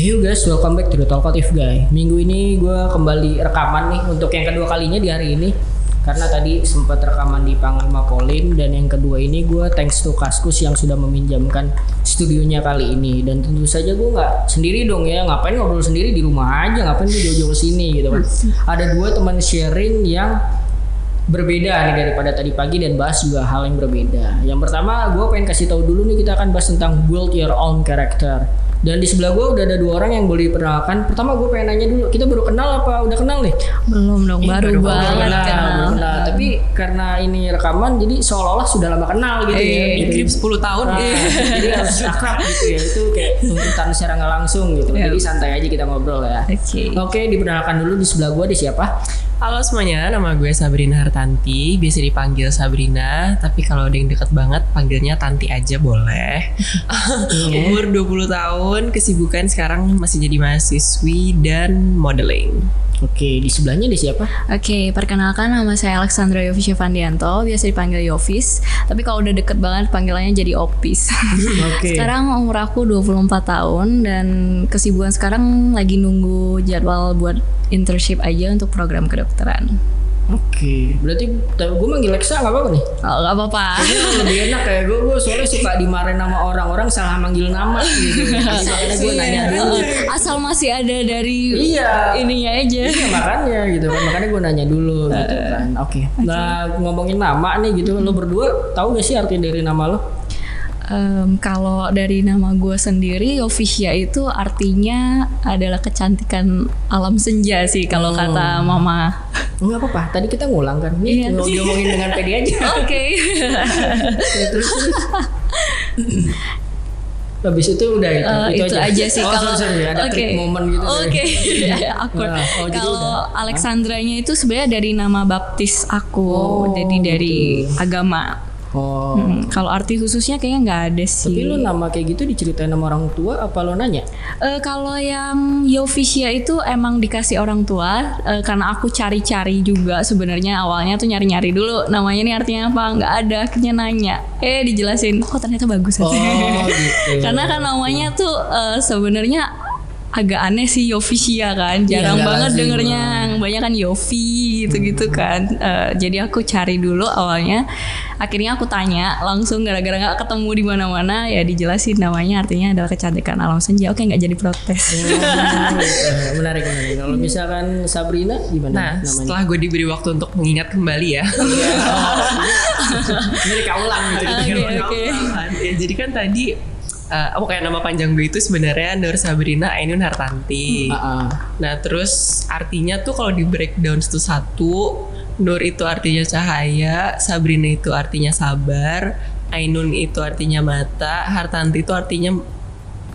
Hey you guys, welcome back to the Talkative Guy. Minggu ini gue kembali rekaman nih untuk yang kedua kalinya di hari ini. Karena tadi sempat rekaman di Panglima Polim dan yang kedua ini gue thanks to Kaskus yang sudah meminjamkan studionya kali ini dan tentu saja gue nggak sendiri dong ya ngapain ngobrol sendiri di rumah aja ngapain gue jauh-jauh sini gitu kan ada dua teman sharing yang berbeda nih daripada tadi pagi dan bahas juga hal yang berbeda. Yang pertama, gue pengen kasih tahu dulu nih kita akan bahas tentang build your own character. Dan di sebelah gue udah ada dua orang yang boleh diperkenalkan. Pertama gue pengen nanya dulu, kita baru kenal apa udah kenal nih? Belum dong, baru, Baru banget kenal, kenal. baru kenal. Tapi karena ini rekaman, jadi seolah-olah sudah lama kenal gitu ya. Eh, Gitu. Grip 10 tahun Nah, jadi harus akrab gitu ya. Itu kayak tuntutan secara nggak langsung gitu. Iya. Jadi santai aja kita ngobrol ya. Oke. Oke, diperkenalkan dulu di sebelah gue di siapa? Halo semuanya, nama gue Sabrina Hartanti. Biasa dipanggil Sabrina Tapi kalau ada yang deket banget, panggilnya Tanti aja boleh. Umur 20 tahun, kesibukan sekarang masih jadi mahasiswi dan modeling Oke, di sebelahnya di siapa? Oke, perkenalkan nama saya Alexandra Yofi Fandianto, biasa dipanggil Yofis. Tapi kalau udah deket banget panggilannya jadi Opis. Oke. sekarang umur aku 24 tahun dan kesibukan sekarang lagi nunggu jadwal buat internship aja untuk program kedokteran. Oke, berarti gue manggil Lexa nggak apa-apa nih? Oh, gak apa-apa. Lebih enak kayak gue, gue soalnya suka dimarahin sama orang-orang salah manggil nama gitu. Jadi makanya gue nanya dulu. Asal masih ada dari Iya. ininya aja. Iya makanya gitu kan, makanya gue nanya dulu gitu kan. Oke, nah ngomongin nama nih gitu, lo berdua tahu gak sih arti dari nama lo? Em, kalau dari nama gue sendiri, Yofisya itu artinya adalah kecantikan alam senja sih kalau kata mama. Enggak apa-apa, tadi kita ngulang kan. Nih Iya. mau diomongin dengan pede aja. Oke. Ya, terus, terus. Habis itu udah itu, Eh, itu, aja sih oh, kalau sorry, sorry, ada oke trik momen gitu. Oke, awkward. Nah, oh, kalau udah. Alexandranya itu sebenarnya dari nama baptis aku, Oh, jadi dari gitu. agama. Oh. Hmm, kalau arti khususnya kayaknya nggak ada sih. Tapi lo nama kayak gitu diceritain sama orang tua apa lo nanya? Eh, kalau yang Yofisya itu emang dikasih orang tua eh, karena aku cari-cari juga sebenarnya awalnya tuh nyari-nyari dulu namanya ini artinya apa nggak ada akhirnya nanya eh dijelasin oh ternyata bagus Oh, gitu. karena kan namanya tuh eh, sebenarnya agak aneh sih Yofisya kan. Jarang nggak banget dengernya. yang banyak kan Yofi gitu-gitu kan. Eh, jadi aku cari dulu awalnya. Akhirnya aku tanya langsung gara-gara nggak ketemu di mana-mana ya dijelasin namanya. Artinya adalah kecantikan alam senja. Oke nggak jadi protes. Hmm, menarik menarik. Kalau misalkan Sabrina gimana Nah, namanya? setelah gue diberi waktu untuk mengingat kembali ya. Ini kaulang gitu. Oke, oke. Ya, Jadi kan tadi eh, oh kayak nama panjang gue itu sebenarnya Nur Sabrina Ainun Hartanti. Ah, ah. Nah terus artinya tuh kalau di breakdown itu satu Nur itu artinya cahaya, Sabrina itu artinya sabar, Ainun itu artinya mata, Hartanti itu artinya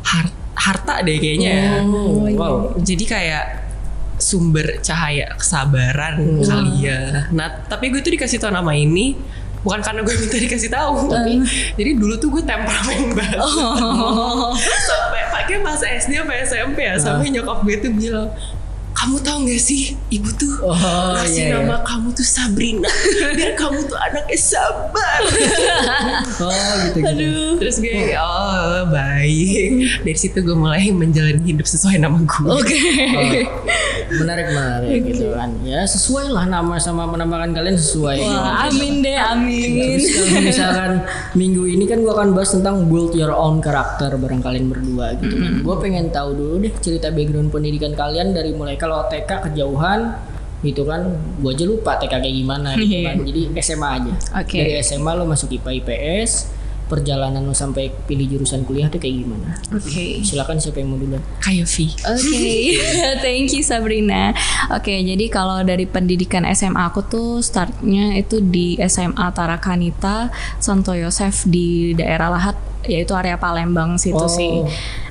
har- harta deh kayaknya. ya. Oh, wow. Jadi kayak sumber cahaya kesabaran kali ya. Nah tapi gue tuh dikasih tau nama ini bukan karena gue minta dikasih tahu, tapi jadi dulu tuh gue temperamen banget. sampai pakai masa SD apa SMP ya, sampai nyokap gue tuh bilang kamu tahu gak sih ibu tuh Oh, ngasih iya, iya. nama kamu tuh Sabrina biar kamu tuh anaknya sabar Oh gitu gitu. terus gue oh baik dari situ gue mulai menjalani hidup sesuai nama gue Oke. Oh, menarik menarik gitu kan. Ya sesuai lah nama sama penampakan kalian sesuai. Wah, amin deh, amin. Terus kalau misalkan minggu ini kan gua akan bahas tentang build your own karakter bareng kalian berdua gitu kan. Gue pengen tahu dulu deh cerita background pendidikan kalian dari mulai kalau TK kejauhan gitu kan gue aja lupa TK kayak gimana gitu Iya. kan jadi SMA aja Oke. dari SMA lo masuk IPA IPS perjalanan lo sampai pilih jurusan kuliah tuh kayak gimana Oke. silakan siapa yang mau duluan kayak V Oke, thank you Sabrina. Oke, jadi kalau dari pendidikan SMA aku tuh startnya itu di SMA Tarakanita Santo Yosef di daerah Lahat, yaitu area Palembang situ Oh. sih.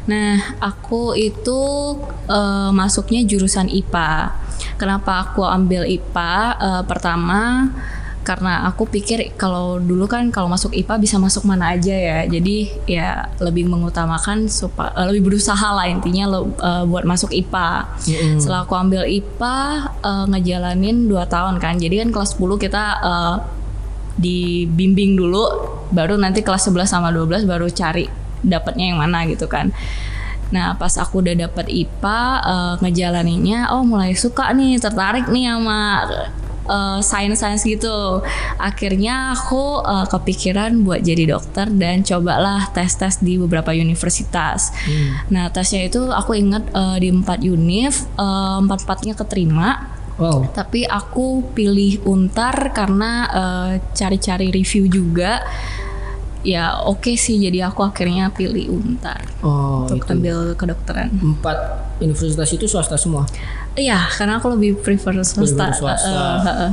Nah, aku itu eh, masuknya jurusan IPA. Kenapa aku ambil IPA? Eh, pertama karena aku pikir kalau dulu kan kalau masuk IPA bisa masuk mana aja ya. Jadi ya lebih mengutamakan supaya lebih berusaha lah intinya lo, eh, buat masuk IPA Mm-mm. setelah aku ambil IPA eh, ngejalanin 2 tahun kan. Jadi kan kelas 10 kita eh, dibimbing dulu baru nanti kelas 11 sama 12 baru cari dapatnya yang mana gitu kan. Nah pas aku udah dapet IPA eh, ngejalaninnya, oh mulai suka nih, tertarik nih sama eh, sains-sains gitu. Akhirnya aku eh, kepikiran buat jadi dokter dan cobalah tes-tes di beberapa universitas. Nah tesnya itu aku inget eh, di empat univ, eh, empat-empatnya keterima. Wow. Tapi aku pilih Untar karena eh, cari-cari review juga. Ya oke sih, jadi aku akhirnya pilih Untar Oh, untuk itu. ambil kedokteran. Empat universitas itu swasta semua. Iya, karena aku lebih prefer swasta. Prefer swasta. Eh, eh, eh.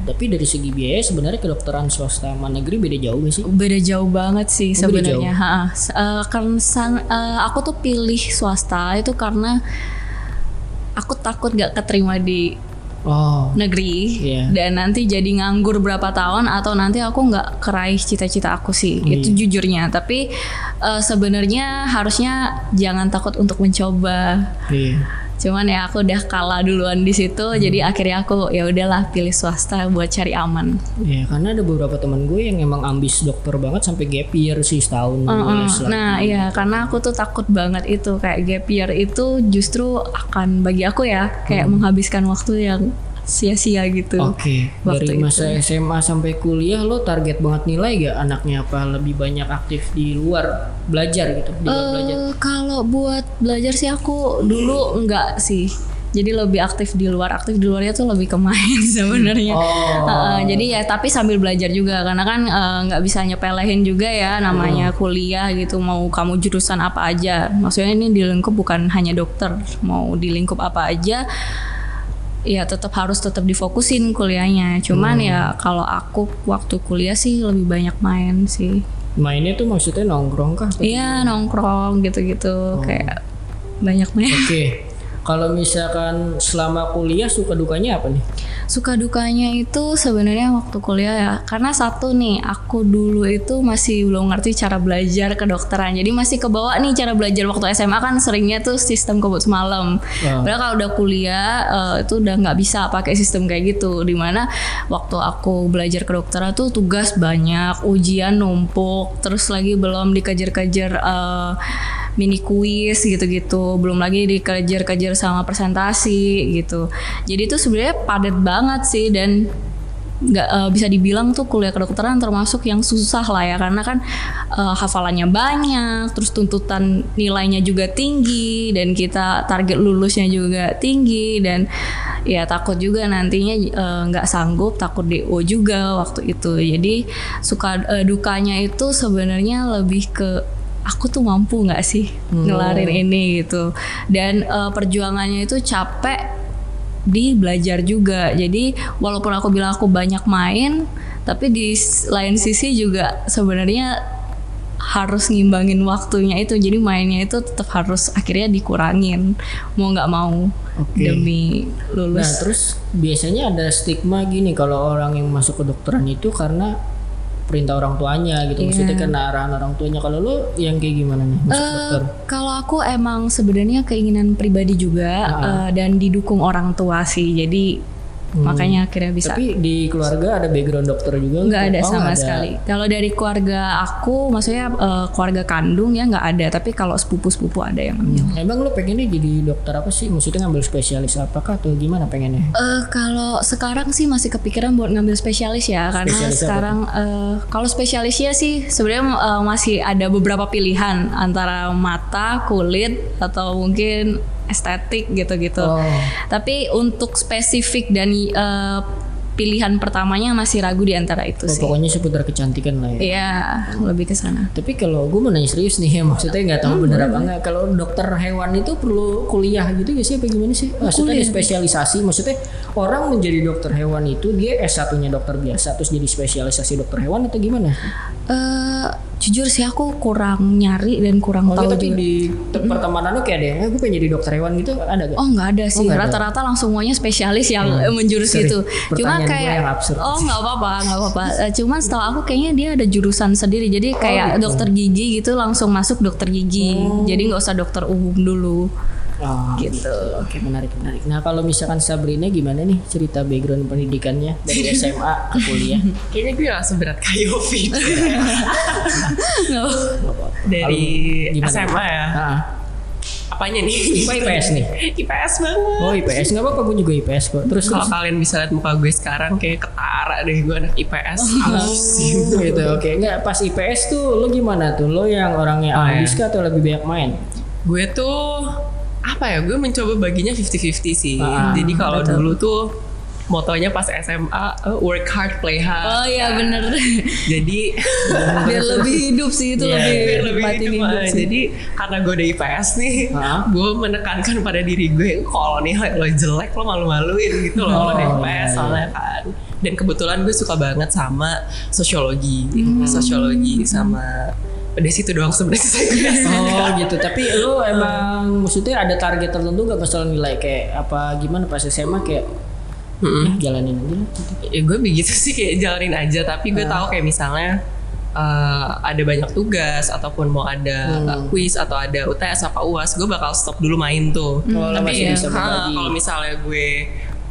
Tapi dari segi biaya sebenarnya kedokteran swasta sama negeri beda jauh gak sih? Beda jauh banget sih Oh, sebenarnya. Eh, karena eh, aku tuh pilih swasta itu karena aku takut gak keterima di Oh. negeri Iya. dan nanti jadi nganggur berapa tahun atau nanti aku nggak keraih cita-cita aku sih itu jujurnya tapi eh, sebenarnya harusnya jangan takut untuk mencoba Iya. Cuman ya aku udah kalah duluan di situ jadi akhirnya aku ya udahlah pilih swasta buat cari aman Iya, karena ada beberapa teman gue yang emang ambis dokter banget sampai gap year sih setahun. Les lah. Nah, iya karena aku tuh takut banget itu kayak gap year itu justru akan bagi aku ya kayak Hmm. menghabiskan waktu yang sia-sia gitu. Oke, Waktu dari itu. masa SMA sampai kuliah lo target banget nilai gak anaknya apa lebih banyak aktif di luar belajar gitu, di luar belajar. Eh, kalau buat belajar sih aku dulu enggak sih. Jadi lebih aktif di luar, aktif di luarnya tuh lebih ke main sebenarnya. Oh. Heeh, jadi ya tapi sambil belajar juga karena kan eh, nggak bisa nyepelehin juga ya namanya kuliah gitu mau kamu jurusan apa aja. Maksudnya ini di lingkup bukan hanya dokter, mau di lingkup apa aja ya tetap harus tetap difokusin kuliahnya. Cuman ya kalau aku waktu kuliah sih lebih banyak main sih. Mainnya tuh maksudnya nongkrong kah? Iya nongkrong gitu-gitu kayak banyak main. Oke. Kalau misalkan selama kuliah suka dukanya apa nih? Suka dukanya itu sebenarnya waktu kuliah ya. Karena satu nih, aku dulu itu masih belum ngerti cara belajar kedokteran. Jadi masih kebawa nih cara belajar waktu SMA kan seringnya tuh sistem kebut semalam. Oh. Padahal kalau udah kuliah eh, itu udah nggak bisa pakai sistem kayak gitu. Di mana waktu aku belajar kedokteran tuh tugas banyak, ujian numpuk, terus lagi belum dikejar-kejar eh, mini kuis gitu-gitu. Belum lagi dikejar-kejar sama presentasi gitu. Jadi itu sebenarnya padat banget sih dan nggak eh, bisa dibilang tuh kuliah kedokteran termasuk yang susah lah ya. Karena kan eh, hafalannya banyak terus tuntutan nilainya juga tinggi dan kita target lulusnya juga tinggi dan ya takut juga nantinya eh, nggak sanggup takut DO juga waktu itu. Jadi suka eh, dukanya itu sebenarnya lebih ke aku tuh mampu nggak sih ngelarin ini gitu. Dan eh, perjuangannya itu capek di belajar juga. Jadi walaupun aku bilang aku banyak main tapi di lain sisi juga sebenarnya harus ngimbangin waktunya itu. Jadi mainnya itu tetap harus akhirnya dikurangin mau nggak mau Oke. demi Nah, lulus terus biasanya ada stigma gini kalau orang yang masuk kedokteran itu karena perintah orang tuanya gitu. Maksudnya Iya. karena arahan orang tuanya. Kalau lo yang kayak gimana nih masuk Eh, dokter? kalau aku emang sebenarnya keinginan pribadi juga eh, dan didukung orang tua sih jadi makanya akhirnya bisa Tapi di keluarga ada background dokter juga? nggak ada Oh, sama ada. sekali. Kalau dari keluarga aku, maksudnya eh, keluarga kandung ya nggak ada. Tapi kalau sepupu-sepupu ada yang ambil. Emang lo pengennya jadi dokter apa sih? Maksudnya ngambil spesialis apakah atau gimana pengennya? Eh, kalau sekarang sih masih kepikiran buat ngambil spesialis ya, karena Spesialis sekarang eh, kalau spesialisnya sih sebenarnya eh, masih ada beberapa pilihan antara mata, kulit atau mungkin estetik gitu-gitu. Oh. Tapi untuk spesifik dan eh, pilihan pertamanya masih ragu di antara itu Oh, sih. pokoknya seputar kecantikan lah ya. Iya, lebih ke sana. Tapi kalau gue mau nanya serius nih ya, maksudnya nggak tahu bener apa nggak. Kalau dokter hewan itu perlu kuliah gitu gak sih? Apa gimana sih? Maksudnya ada spesialisasi. Maksudnya orang menjadi dokter hewan itu dia S1-nya dokter biasa terus jadi spesialisasi dokter hewan atau gimana? eh jujur sih aku kurang nyari dan kurang Oh, tahu tapi juga. di te- pertemanan lo kayak ada, eh, gue pengen jadi dokter hewan gitu ada gak? Oh nggak ada sih, nggak ada. Hmm. rata-rata langsung semuanya spesialis yang eh, menjurus Sorry, itu. Cuma kayak yang oh nggak apa-apa, nggak apa-apa. Eh, Cuman setahu aku kayaknya dia ada jurusan sendiri. Jadi kayak gitu. dokter gigi gitu langsung masuk dokter gigi. Oh. Jadi nggak usah dokter umum dulu. Oh, Gitu. Oke menarik menarik. Nah kalau misalkan Sabrina gimana nih cerita background pendidikannya dari SMA ke kuliah? Kayaknya gue gak seberat kayak Yofi. Dari gimana? SMA ya. Ah, Apanya nih? IPA IPS nih. IPS banget. Oh IPS nggak apa-apa gue juga IPS kok. Terus Kalau kalian bisa lihat muka gue sekarang kayak ketara deh gue anak IPS. Alusin. gitu oke nggak pas IPS tuh lo gimana tuh lo yang orangnya Oh, ambis iya. kah atau lebih banyak main gue tuh apa ya? Gue mencoba baginya 50-50 sih. Ah, Jadi kalau dulu tuh motonya pas SMA eh, work hard play hard. Oh iya bener. Jadi Biar lebih hidup sih itu Iya, lebih biar lebih nikmatin hidup, hidup sih. Jadi karena gue udah IPS nih, Hah? gue menekankan pada diri gue kalau nilai lo jelek lo malu-maluin gitu loh lo udah Oh, IPS iya, soalnya kan. Dan kebetulan gue suka banget sama sosiologi, Hmm. sosiologi sama udah situ doang sebenarnya saya Oh gitu, tapi lo emang maksudnya ada target tertentu gak masalah nilai? Kayak apa gimana pas SMA kayak Mm-mm. eh, jalanin aja lah. Ya gue begitu sih. Kayak jalanin aja. Tapi gue tahu kayak misalnya eh, ada banyak tugas ataupun mau ada Hmm. kuis atau ada UTS apa UAS gue bakal stop dulu main tuh. Lo tapi ya kalau misalnya gue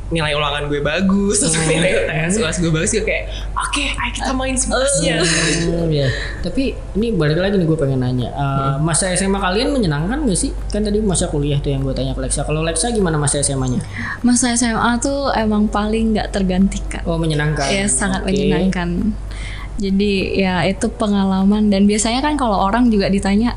nilai ulangan gue bagus atau Hmm. nilai UTS UAS gue bagus gue kayak oke ayo kita main semuanya Hmm, ya. Tapi ini balik lagi nih gue pengen nanya. Eh, Masa SMA kalian menyenangkan gak sih? Kan tadi masa kuliah tuh yang gue tanya ke Lexa. Kalau Lexa gimana masa SMA-nya? Masa SMA tuh emang paling nggak tergantikan. Oh menyenangkan. Ya sangat Oke. menyenangkan. Jadi ya itu pengalaman dan biasanya kan kalau orang juga ditanya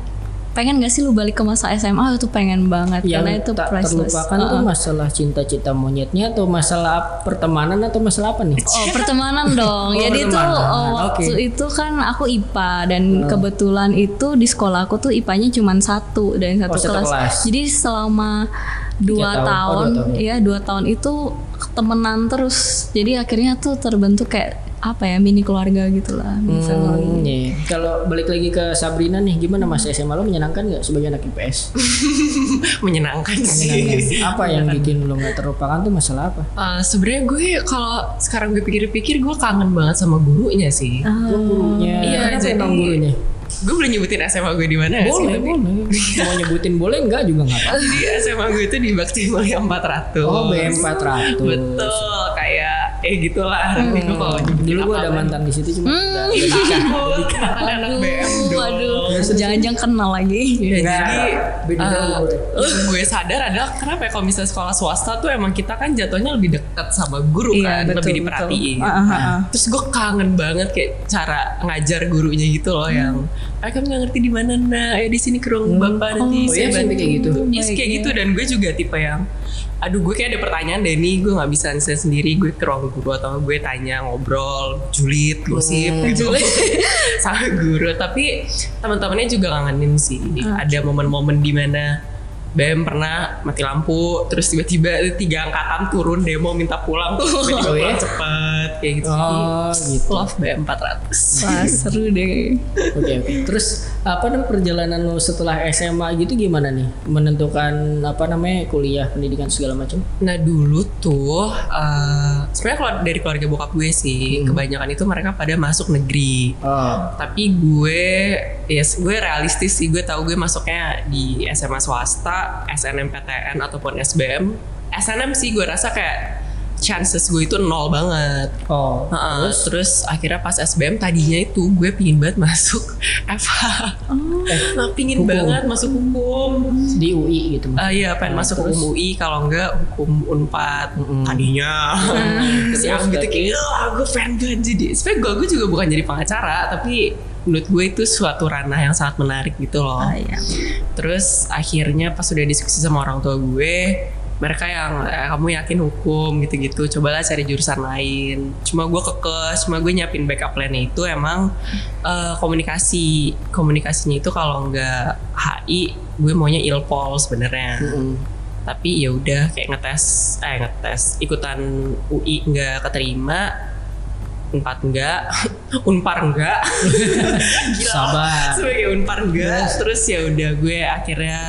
pengen gak sih lu balik ke masa SMA itu pengen banget Yang karena itu tak priceless. terlupakan tuh Uh-uh. masalah cinta-cinta monyetnya atau masalah pertemanan atau masalah apa nih? Oh pertemanan dong. Oh, Jadi tuh pertemanan. oh, waktu Oke. itu kan aku IPA dan kebetulan itu di sekolah aku tuh IPA-nya cuma satu dan satu Oh, satu kelas. kelas. Jadi selama dua tahun. Oh, tahun, dua tahun, ya dua tahun itu temenan terus. Jadi akhirnya tuh terbentuk kayak apa ya mini keluarga gitulah. mini Hmm, family. iya. Kalau balik lagi ke Sabrina nih, gimana masa SMA lo menyenangkan nggak sebagai anak IPS? menyenangkan sih Menyenangkan. apa yang bikin lo nggak terlupakan tuh masalah apa? Uh, sebenarnya gue kalau sekarang gue pikir-pikir gue kangen banget sama gurunya sih Lo gurunya, Iya, kenapa jadi- emang gurunya? gue boleh nyebutin SMA gue di mana ya sih Boleh, tapi boleh. Mau nyebutin boleh nggak juga nggak apa. Jadi SMA gue itu di Bakti Mulia 400 Oh, BM 400. Betul, eh gitulah Nanti gue kalau Dulu gue ada mantan di situ cuma Hmm. udah, anak BM Waduh, jangan-jangan kenal lagi. Ya, Nggak, jadi beda uh, jauh, Bro. yang gue sadar adalah kenapa ya kalau misalnya sekolah swasta tuh emang kita kan jatuhnya lebih dekat sama guru Iya, kan, betul, lebih betul. diperhatiin. Ah, ah, ah. Terus gue kangen banget kayak cara ngajar gurunya gitu loh yang, ah kamu nggak ngerti di mana nah, ayo di sini ke ruang bapak nanti. Oh, saya iya, kayak gitu? Iya kayak gitu. Dan gue juga tipe yang aduh gue kayak ada pertanyaan deh nih. Gue nggak bisa answer sendiri. Gue ke ruang guru atau gue tanya ngobrol julid gosip gitu. Sama guru. Tapi teman-temannya juga kangenin sih. Ada momen-momen di BM pernah mati lampu terus tiba-tiba tiga angkatan turun demo minta pulang tiba-tiba Oh, iya? pulang cepet kayak gitu Oh, gitu. love BM 400 Wah seru deh. Oke oke. Terus apa namanya perjalanan lo setelah SMA gitu gimana nih? Menentukan apa namanya kuliah, pendidikan segala macam? Nah dulu tuh uh, sebenarnya kalau dari keluarga bokap gue sih kebanyakan itu mereka pada masuk negeri. Oh. Tapi gue yes gue realistis sih gue tahu gue masuknya di SMA swasta, SNMPTN ataupun SBM. SNM sih gue rasa kayak chances gue itu nol banget. Oh. Heeh, terus? akhirnya pas SBM tadinya itu gue pingin banget masuk FH. Nah, pingin Hukum. banget masuk hukum. Di UI gitu. Ah iya pengen Oh, masuk terus? hukum UI kalau enggak hukum Unpad Mm-mm. tadinya Terus siang gitu kayak "Ah, gue fan banget jadi sebenarnya gue, gue juga bukan jadi pengacara tapi menurut gue itu suatu ranah yang sangat menarik gitu loh. Ah, iya. terus akhirnya pas udah diskusi sama orang tua gue mereka yang eh, kamu yakin hukum gitu-gitu cobalah cari jurusan lain. Cuma gue kekeh cuma gue nyiapin backup plan-nya itu emang eh, komunikasi. Komunikasinya itu kalau nggak HI gue maunya ilpol sebenarnya. Mm-mm. tapi ya udah kayak ngetes eh ngetes. Ikutan UI nggak keterima unpad enggak. Unpar enggak. Gila. Sabar. sebagai unpar enggak terus ya udah gue akhirnya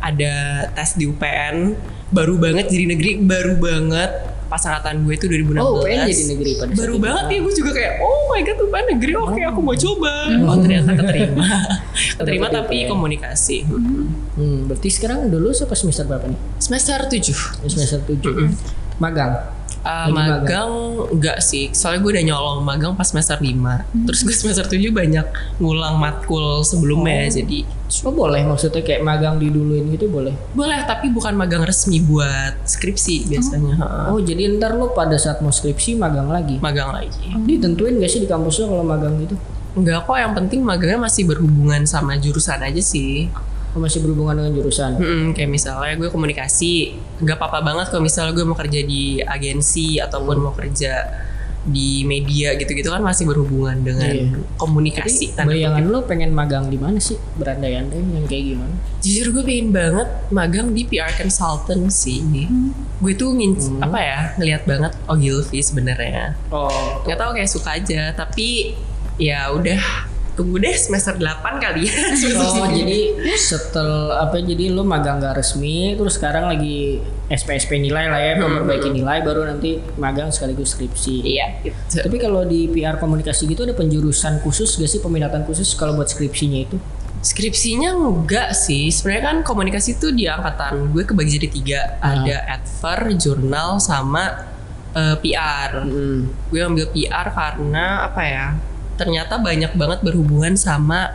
ada tes di UPN baru banget jadi negeri baru banget. Pas angkatan gue itu 2016 Oh, UPN jadi negeri pada baru banget ya gue juga kayak oh my god UPN negeri. Oke aku mau coba. Oh ternyata keterima. Keterima tapi UPN. komunikasi. Hmm, berarti sekarang dulu apa semester berapa nih? semester 7 Semester 7. Magang. Uh, magang. enggak sih, soalnya gue udah nyolong magang pas semester 5 Hmm. Terus gue semester 7 banyak ngulang matkul sebelumnya Oh. Jadi Oh boleh maksudnya kayak magang diduluin gitu boleh. boleh tapi bukan magang resmi buat skripsi biasanya ha. Oh jadi ntar lo pada saat mau skripsi magang lagi. Magang lagi Ditentuin gak sih di kampus lo kalau magang gitu? Enggak kok, yang penting magangnya masih berhubungan sama jurusan aja sih Oh, masih berhubungan dengan jurusan? Mm-mm, kayak misalnya gue komunikasi, nggak apa-apa banget kalau misalnya gue mau kerja di agensi ataupun mau kerja di media gitu-gitu kan masih berhubungan dengan Iya. komunikasi. Tapi bayangan lo pengen magang di mana sih? Berandai-andai yang kayak gimana? Jujur gue pengen banget magang di PR consultant sih. Gue tuh ngin apa ya ngelihat banget Ogilvy sebenarnya. Oh, Nggak tahu kayak suka aja, tapi ya udah tunggu deh semester 8 kali ya. Semester Oh 9. jadi setelah apa jadi lu magang gak resmi terus sekarang lagi SPSP nilai lah ya memperbaiki nilai baru nanti magang sekaligus skripsi. Iya, gitu. Tapi kalau di PR komunikasi gitu ada penjurusan khusus gak sih peminatan khusus kalau buat skripsinya itu? Skripsinya enggak sih. Sebenarnya kan komunikasi tuh di angkatan gue kebagi jadi tiga. Ada adver, jurnal, sama eh, PR. Gue ambil PR karena apa ya? Ternyata banyak banget berhubungan sama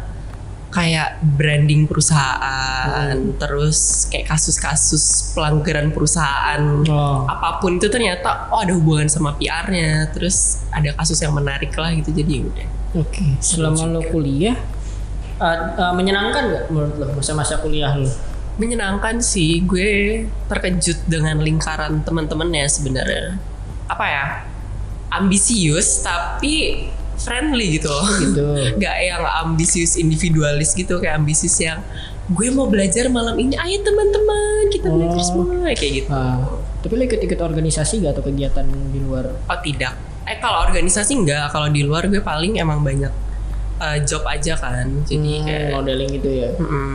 kayak branding perusahaan, terus kayak kasus-kasus pelanggaran perusahaan. Oh. Apa pun itu ternyata oh ada hubungan sama PR-nya. Terus ada kasus yang menarik lah gitu jadi udah. Oke. Selama lo kuliah uh, uh, menyenangkan gak menurut lo masa-masa kuliah lo? menyenangkan sih gue terkejut dengan lingkaran teman-temannya sebenarnya apa ya ambisius tapi friendly gitu loh Gitu. nggak yang ambisius individualis gitu kayak ambisius yang gue mau belajar malam ini ayo teman-teman kita belajar Oh. semua kayak gitu Ah, tapi lo ikut-ikut organisasi gak atau kegiatan di luar? oh tidak eh kalau organisasi enggak kalau di luar gue paling emang banyak eh, job aja kan jadi Hmm, kayak modeling gitu ya. mm-mm.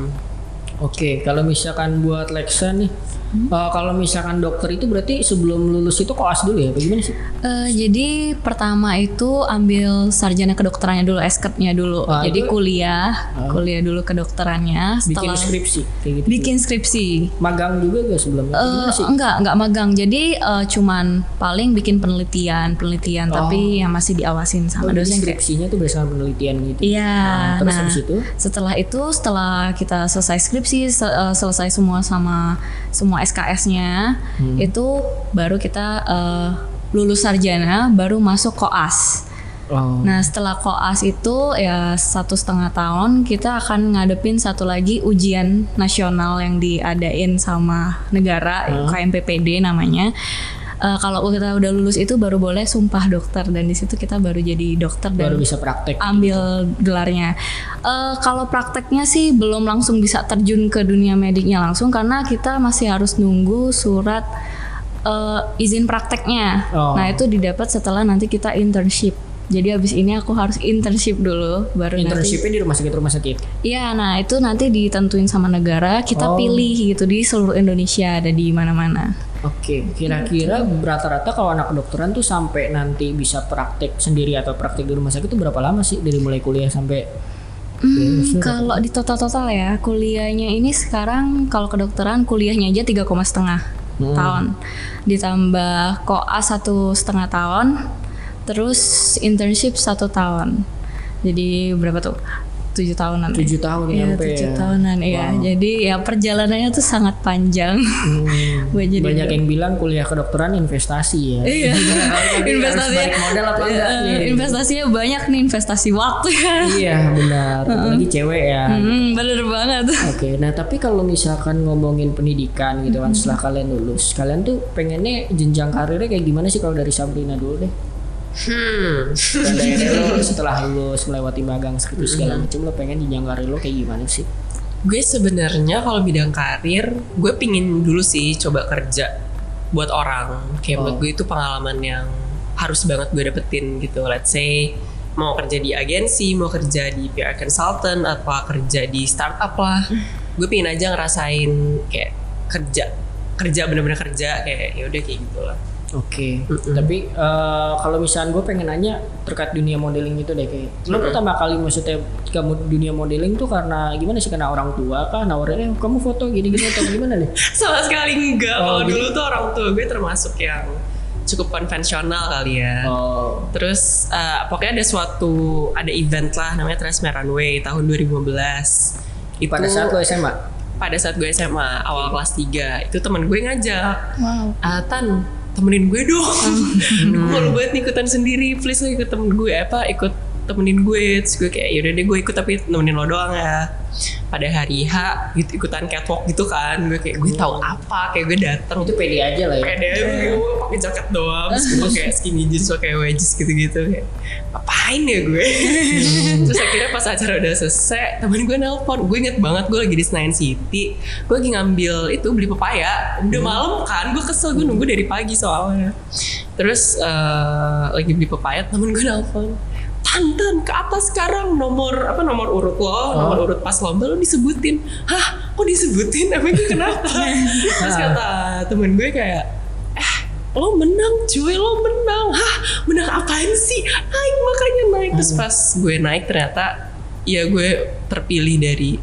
Oke, kalau misalkan buat Lexa nih, eh, kalau misalkan dokter itu berarti sebelum lulus itu koas dulu ya? Bagaimana sih? Eh, jadi pertama itu ambil sarjana kedokterannya dulu, esketnya dulu. Ah, jadi itu- kuliah, kuliah dulu kedokterannya. Bikin Setelah skripsi kayak gitu. bikin skripsi. Magang juga gak sebelumnya? Eh, Gimana sih? enggak, enggak magang. Jadi eh, cuman paling bikin penelitian, penelitian tapi yang masih diawasin Oh, sama jadi dosen kayak skripsinya tuh berdasarkan penelitian gitu. Iya. Nah, terus nah, habis itu? setelah itu setelah kita selesai skripsi, se- eh, selesai semua sama semua SKS-nya, Hmm. itu baru kita eh, lulus sarjana, baru masuk koas. Oh. Nah setelah koas itu ya satu setengah tahun kita akan ngadepin satu lagi ujian nasional yang diadain sama negara KMPPD namanya. Eh, kalau kita udah lulus itu baru boleh sumpah dokter dan di situ kita baru jadi dokter dan baru bisa praktek. ambil gelarnya. Eh, kalau prakteknya sih belum langsung bisa terjun ke dunia mediknya langsung karena kita masih harus nunggu surat eh, izin prakteknya. Oh. Nah itu didapat setelah nanti kita internship. Jadi abis ini aku harus internship dulu baru nanti. Internshipnya di rumah sakit rumah sakit. Iya, nah itu nanti ditentuin sama negara. Kita Oh. pilih gitu di seluruh Indonesia ada di mana-mana. Oke, kira-kira rata-rata kalau anak kedokteran tuh sampai nanti bisa praktek sendiri atau praktek di rumah sakit itu berapa lama sih dari mulai kuliah sampai Hmm, kalau di total-total ya kuliahnya ini sekarang kalau kedokteran kuliahnya aja tiga setengah tahun, ditambah koas satu setengah tahun, terus internship satu tahun. Jadi berapa tuh? Tujuh tahunan. ya? tujuh tahun Iya nyampe tujuh ya? tahunan iya. Jadi ya perjalanannya tuh sangat panjang. Hmm, jadi banyak yang bilang kuliah kedokteran investasi ya. Iya. Investasinya modal apa enggak Eh, nih? investasinya banyak nih investasi waktu ya. iya benar, apalagi cewek ya. Hmm, bener banget. Oke, nah tapi kalau misalkan ngomongin pendidikan gitu kan setelah kalian lulus, kalian tuh pengennya jenjang karirnya kayak gimana sih kalau dari Sabrina dulu deh? Hmm. Dan dari lo setelah lulus melewati magang skripsi segala macam lo pengen jenjang karir lo kayak gimana sih? Gue sebenarnya kalau bidang karir, gue pingin dulu sih coba kerja buat orang. Kayak buat Oh. gue itu pengalaman yang harus banget gue dapetin gitu. Let's say mau kerja di agensi, mau kerja di PR consultant, atau kerja di startup lah. Gue pingin aja ngerasain kayak kerja, kerja bener-bener kerja kayak ya udah kayak gitu lah. Oke, Mm-mm. tapi eh, kalau misalnya gue pengen nanya terkait dunia modeling itu deh kayak lo pertama kali maksudnya kamu dunia modeling tuh karena gimana sih karena orang tua kah nawarin eh kamu foto gini-gini atau gimana nih? Sama sekali enggak. Oh, Kalau jadi- dulu tuh orang tua gue termasuk yang cukup konvensional kali ya. Oh. Terus uh, pokoknya ada suatu ada event lah namanya Transme Runway tahun 2015. Itu Pada saat lo SMA? pada saat gue SMA awal kelas 3 itu teman gue ngajak Wow. ah Tan temenin gue dong. Gue malu banget ikutan sendiri. Please lo ikut temen gue apa ikut temenin gue terus gue kayak yaudah deh gue ikut tapi nemenin lo doang ya. Pada hari H gitu ikutan catwalk gitu kan. Gue kayak gue tahu apa? Kayak gue datang Itu pede aja lah ya. pede gue pakai jaket doang. Terus gue pakai skinny jeans pakai wedges gitu-gitu. Kayak ngapain ya gue? Terus akhirnya pas acara udah selesai temen gue nelpon. Gue inget banget gue lagi di Senayan City. Gue lagi ngambil itu beli pepaya. Udah malam kan gue kesel gue nunggu dari pagi soalnya. Terus eh, lagi beli pepaya temen gue nelpon Tantan ke atas sekarang nomor apa nomor urut lo nomor urut pas lomba lo disebutin. Hah kok disebutin? Emang gue kenapa? Terus kata temen gue kayak eh lo menang cuy lo menang. Hah menang apaan sih? Naik makanya naik. Terus pas gue naik ternyata ya gue terpilih dari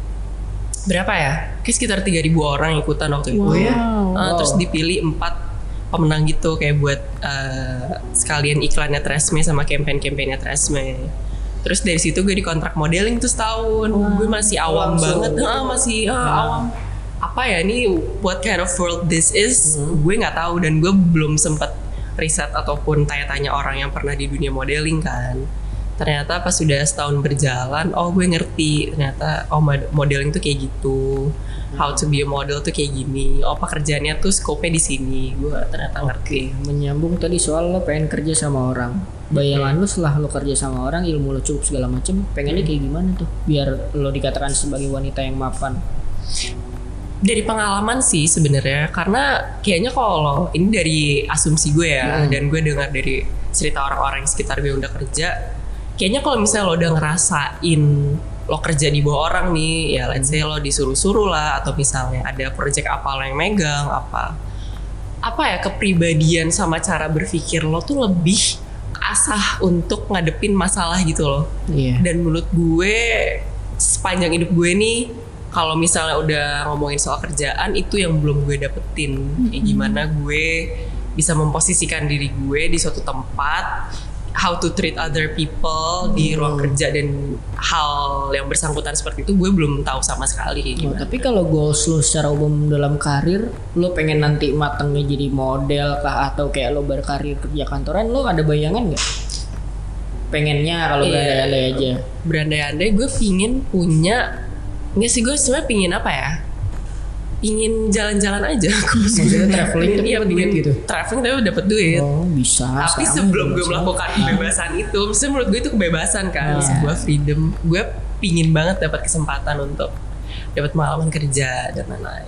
berapa ya? Kayak sekitar 3000 orang ikutan waktu itu ya. Wow. Uh, terus dipilih empat pemenang gitu kayak buat uh, sekalian iklannya Tresme sama campaign-campaignnya Tresme. Terus dari situ gue dikontrak modeling tuh setahun. Gue masih awam Langsung. banget. Ah, masih ah, awam. Apa ya ini what kind of world this is gue nggak tahu. Dan gue belum sempet riset ataupun tanya-tanya orang yang pernah di dunia modeling kan ternyata pas sudah setahun berjalan oh gue ngerti ternyata oh mod- modeling tuh kayak gitu how to be a model tuh kayak gini oh pekerjaannya tuh scope-nya di sini gue ternyata ngerti Menyambung tadi soal lo pengen kerja sama orang. Bayangan lo setelah lo kerja sama orang, ilmu lo cukup segala macem, pengennya kayak gimana tuh? Biar lo dikatakan sebagai wanita yang mapan. dari pengalaman sih sebenarnya karena kayaknya kalau ini dari asumsi gue ya Hmm. dan gue dengar dari cerita orang-orang sekitar gue udah kerja kayaknya kalau misalnya lo udah ngerasain lo kerja di bawah orang nih ya let's say lo disuruh-suruh lah atau misalnya ada project apa lo yang megang apa apa ya kepribadian sama cara berpikir lo tuh lebih asah untuk ngadepin masalah gitu loh. Iya. dan menurut gue sepanjang hidup gue nih kalau misalnya udah ngomongin soal kerjaan itu yang belum gue dapetin. Kayak gimana gue bisa memposisikan diri gue di suatu tempat how to treat other people di ruang kerja dan hal yang bersangkutan seperti itu gue belum tahu sama sekali Oh, gimana. tapi kalau goals lo secara umum dalam karir, lo pengen nanti matangnya jadi model kah atau kayak lo berkarir kerja kantoran, lo ada bayangan nggak? Pengennya kalau Iya. berandai-andai aja. berandai-andai gue pingin punya nggak sih gue sebenarnya pingin apa ya pingin jalan-jalan aja Maksudnya traveling tapi Iya, duit gitu. traveling tapi dapat duit Oh bisa. tapi sebelum gue melakukan kebebasan itu maksudnya menurut gue itu kebebasan kan Iya. sebuah freedom gue pingin banget dapat kesempatan untuk dapat pengalaman kerja dan lain-lain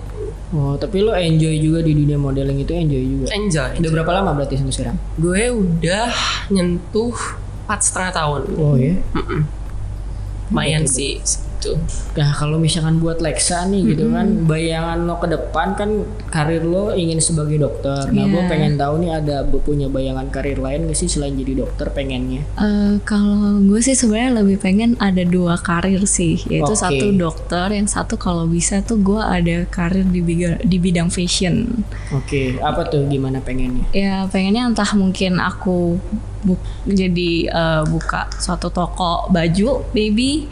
Oh tapi lo enjoy juga di dunia modeling itu enjoy juga. enjoy Udah berapa lama berarti sampai sekarang? gue udah nyentuh empat setengah tahun Oh ya. Mm-mm. lumayan sih gitu Nah kalau misalkan buat Lexa nih gitu kan, bayangan lo ke depan kan karir lo ingin sebagai dokter. Nah gue Iya. pengen tahu nih ada punya bayangan karir lain gak sih selain jadi dokter pengennya? Eh, kalau gue sih sebenarnya lebih pengen ada dua karir sih, yaitu Oke. satu dokter, yang satu kalau bisa tuh gue ada karir di bidang, di bidang fashion. Oke, apa tuh gimana pengennya? Ya pengennya entah mungkin aku bu- jadi eh, buka suatu toko baju baby,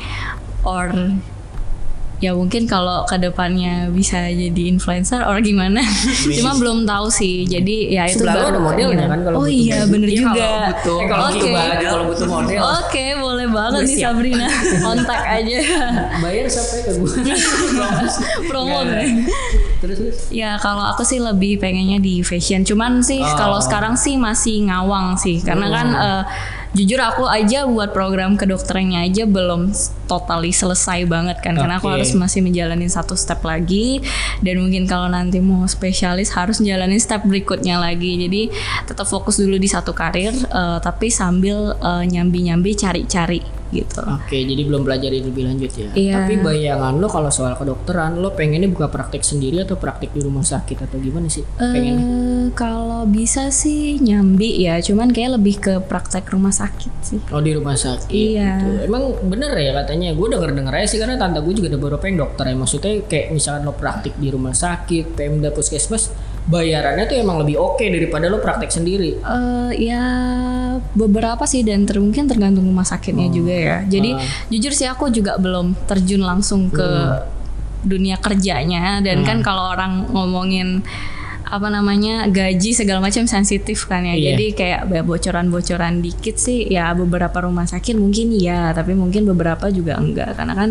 or ya mungkin kalau ke depannya bisa jadi influencer or gimana cuma belum tahu sih jadi ya itu Sebelah baru ada modelnya keinginan. kan kalau oh butuh iya bener Iya, juga kalau butuh. Eh, kalau Oke. butuh baju, kalau butuh model. Oke, boleh banget nih siap. Sabrina. Kontak aja. Bayar sampai ke gue. Promo terus terus. Ya kalau aku sih lebih pengennya di fashion. Cuman sih Oh. kalau sekarang sih masih ngawang sih. Karena kan eh, jujur aku aja buat program kedokterannya aja belum totally selesai banget kan. Karena aku harus masih menjalani satu step lagi. Dan mungkin kalau nanti mau spesialis harus menjalani step berikutnya lagi. Jadi tetap fokus dulu di satu karir. eh, tapi sambil eh, nyambi-nyambi cari-cari gitu. Oke, jadi belum pelajari lebih lanjut ya. Iya. Tapi bayangan lo kalau soal kedokteran, lo pengennya buka praktek sendiri atau praktek di rumah sakit atau gimana sih? Pengennya? Eh, kalau bisa sih nyambi ya, cuman kayak lebih ke praktek rumah sakit sih. Oh di rumah sakit. Iya. gitu. Emang bener ya katanya. Gue denger denger aja sih karena tante gue juga ada beberapa yang dokter ya. Maksudnya kayak misalkan lo praktik di rumah sakit, Pemda Puskesmas, bayarannya tuh emang lebih oke daripada lo praktek sendiri. Eh, ya beberapa sih dan ter mungkin tergantung rumah sakitnya juga ya. Jadi Ah. jujur sih aku juga belum terjun langsung ke dunia kerjanya dan kan kalau orang ngomongin apa namanya gaji segala macam sensitif kan ya. Iya. Jadi kayak ya bocoran-bocoran dikit sih ya beberapa rumah sakit mungkin iya, tapi mungkin beberapa juga enggak karena kan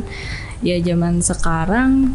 ya zaman sekarang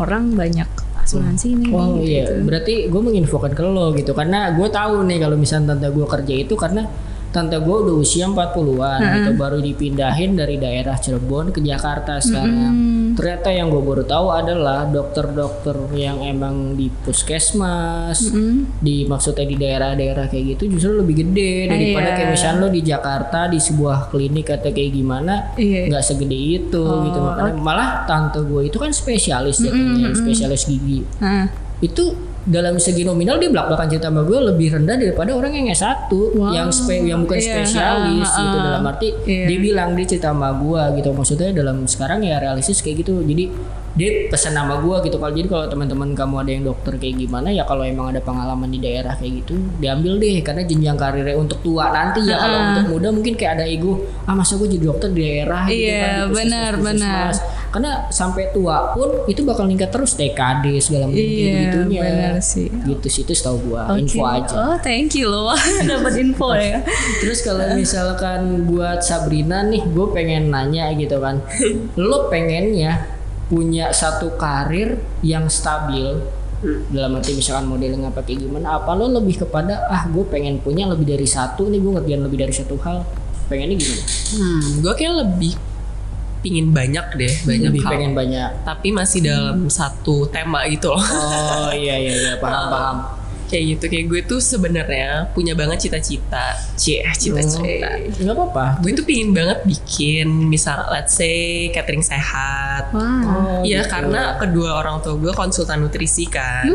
orang banyak asuransi nih. Oh gitu. iya, berarti gue menginfokan ke lo gitu karena gue tahu nih kalau misalnya tante gue kerja itu karena tante gue udah usia 40-an gitu baru dipindahin dari daerah Cirebon ke Jakarta sekarang. Ternyata yang gue baru tahu adalah dokter-dokter yang emang di puskesmas, di maksudnya di daerah-daerah kayak gitu justru lebih gede daripada Iya. kayak misalnya lo di Jakarta di sebuah klinik atau kayak gimana Iya. nggak segede itu gitu. Makanya malah tante gue itu kan spesialis ya kayaknya, spesialis gigi. Nah, itu dalam segi nominal dia belak belakan cerita sama gue lebih rendah daripada orang yang S1 yang spe, yang bukan Iya, spesialis ha, gitu. Dalam arti Iya. dia bilang dia cerita sama gue gitu. Maksudnya dalam sekarang ya realistis kayak gitu. Jadi dia pesan nama gue gitu kalau jadi kalau teman-teman kamu ada yang dokter kayak gimana ya kalau emang ada pengalaman di daerah kayak gitu diambil deh karena jenjang karirnya untuk tua nanti ya kalau untuk muda mungkin kayak ada ego ah masa gue jadi dokter di daerah gitu Iya, kan, puskesmas- benar, benar. karena sampai tua pun itu bakal meningkat terus TKD segala macam Iya, gitunya benar sih. gitu sih itu setahu gua Oke. info aja Oh, thank you loh. Dapat info ya. terus kalau misalkan buat Sabrina nih gue pengen nanya gitu kan lo pengennya punya satu karir yang stabil. Dalam arti misalkan modeling apa kayak gimana apa lo lebih kepada ah gue pengen punya lebih dari satu nih gue ngerjain lebih dari satu hal. Pengennya gimana? Hmm, gue kayak lebih pingin banyak deh, banyak lebih hal. pengen banyak. Tapi masih dalam satu tema gitu loh. oh iya iya iya paham paham kayak gitu kayak gue tuh sebenarnya punya banget cita-cita, cie cita-cita. nggak apa-apa Gue tuh pingin banget bikin misal let's say catering sehat. Wah. Oh, Iya gitu. karena kedua orang tua gue konsultan nutrisi kan,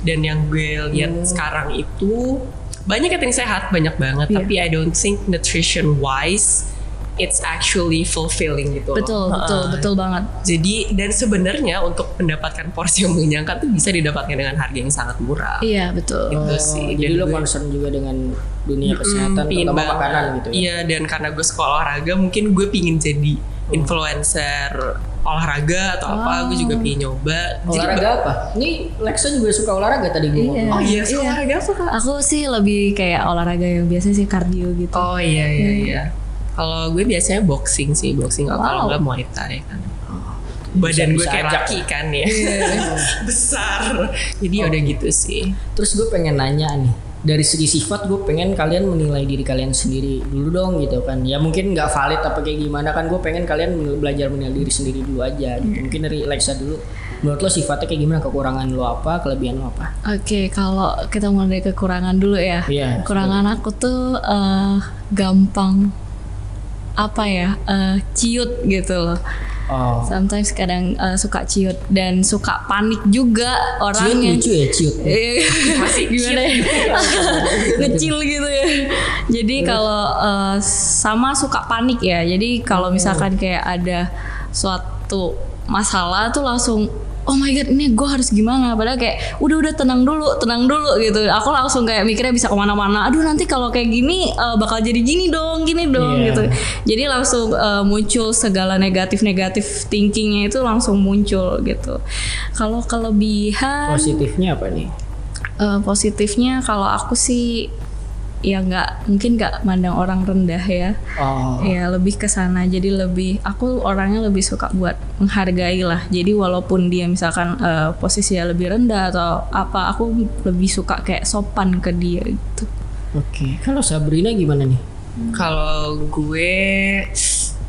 dan yang gue lihat sekarang itu banyak catering sehat banyak banget, Iya. tapi I don't think nutrition wise it's actually fulfilling gitu. loh. Betul, betul, Heeh. betul banget. Jadi dan sebenarnya untuk mendapatkan porsi yang mengenyangkan tuh bisa didapatkan dengan harga yang sangat murah. Iya, betul. Gitu Oh, sih. jadi Dan lo gue- concern juga dengan dunia kesehatan pingin terutama banget. makanan gitu ya Iya dan karena gue sekolah olahraga mungkin gue pingin jadi influencer olahraga atau apa gue juga pingin nyoba. Jadi olahraga apa? Ini Lexa juga suka olahraga tadi gue Iya. ngomong. Oh iya, suka olahraga apa kak? Aku sih lebih kayak olahraga yang biasa sih kardio gitu. Oh iya iya iya. Kalau gue biasanya boxing sih, boxing atau kalau Wow. enggak muay thai kan. Badan gue bisa kayak laki ya. kan ya. Besar. Jadi ya udah gitu sih. Terus gue pengen nanya nih, dari segi sifat gue pengen kalian menilai diri kalian sendiri dulu dong gitu kan. Ya mungkin nggak valid apa kayak gimana kan gue pengen kalian belajar menilai diri sendiri dulu aja. Gitu. Mungkin dari Lexa dulu. Menurut lo sifatnya kayak gimana? Kekurangan lo apa? Kelebihan lo apa? Oke, kalau kita mulai dari kekurangan dulu ya. Iya. Kekurangan aku tuh eh, gampang apa ya? eh, ciut gitu loh. Oh. Sometimes kadang eh, suka ciut dan suka panik juga Ciut orangnya. lucu ya ciut. Eh, Masih gimana ya? ngecil gitu ya jadi kalau eh, sama suka panik ya jadi kalau misalkan kayak ada suatu masalah tuh langsung oh my god ini gue harus gimana? Padahal kayak udah udah tenang dulu tenang dulu gitu. Aku langsung kayak mikirnya bisa ke mana-mana. Aduh nanti kalau kayak gini eh, bakal jadi gini dong gini dong Iya. gitu. Jadi langsung eh, muncul segala negatif negatif thinkingnya itu langsung muncul gitu. Kalau kelebihan Positifnya apa nih? Eh, positifnya kalau aku sih ya nggak mungkin nggak mandang orang rendah ya Oh. ya lebih ke sana jadi lebih aku orangnya lebih suka buat menghargai lah jadi walaupun dia misalkan eh, posisinya lebih rendah atau apa aku lebih suka kayak sopan ke dia gitu Oke. Kalau Sabrina gimana nih? Kalau gue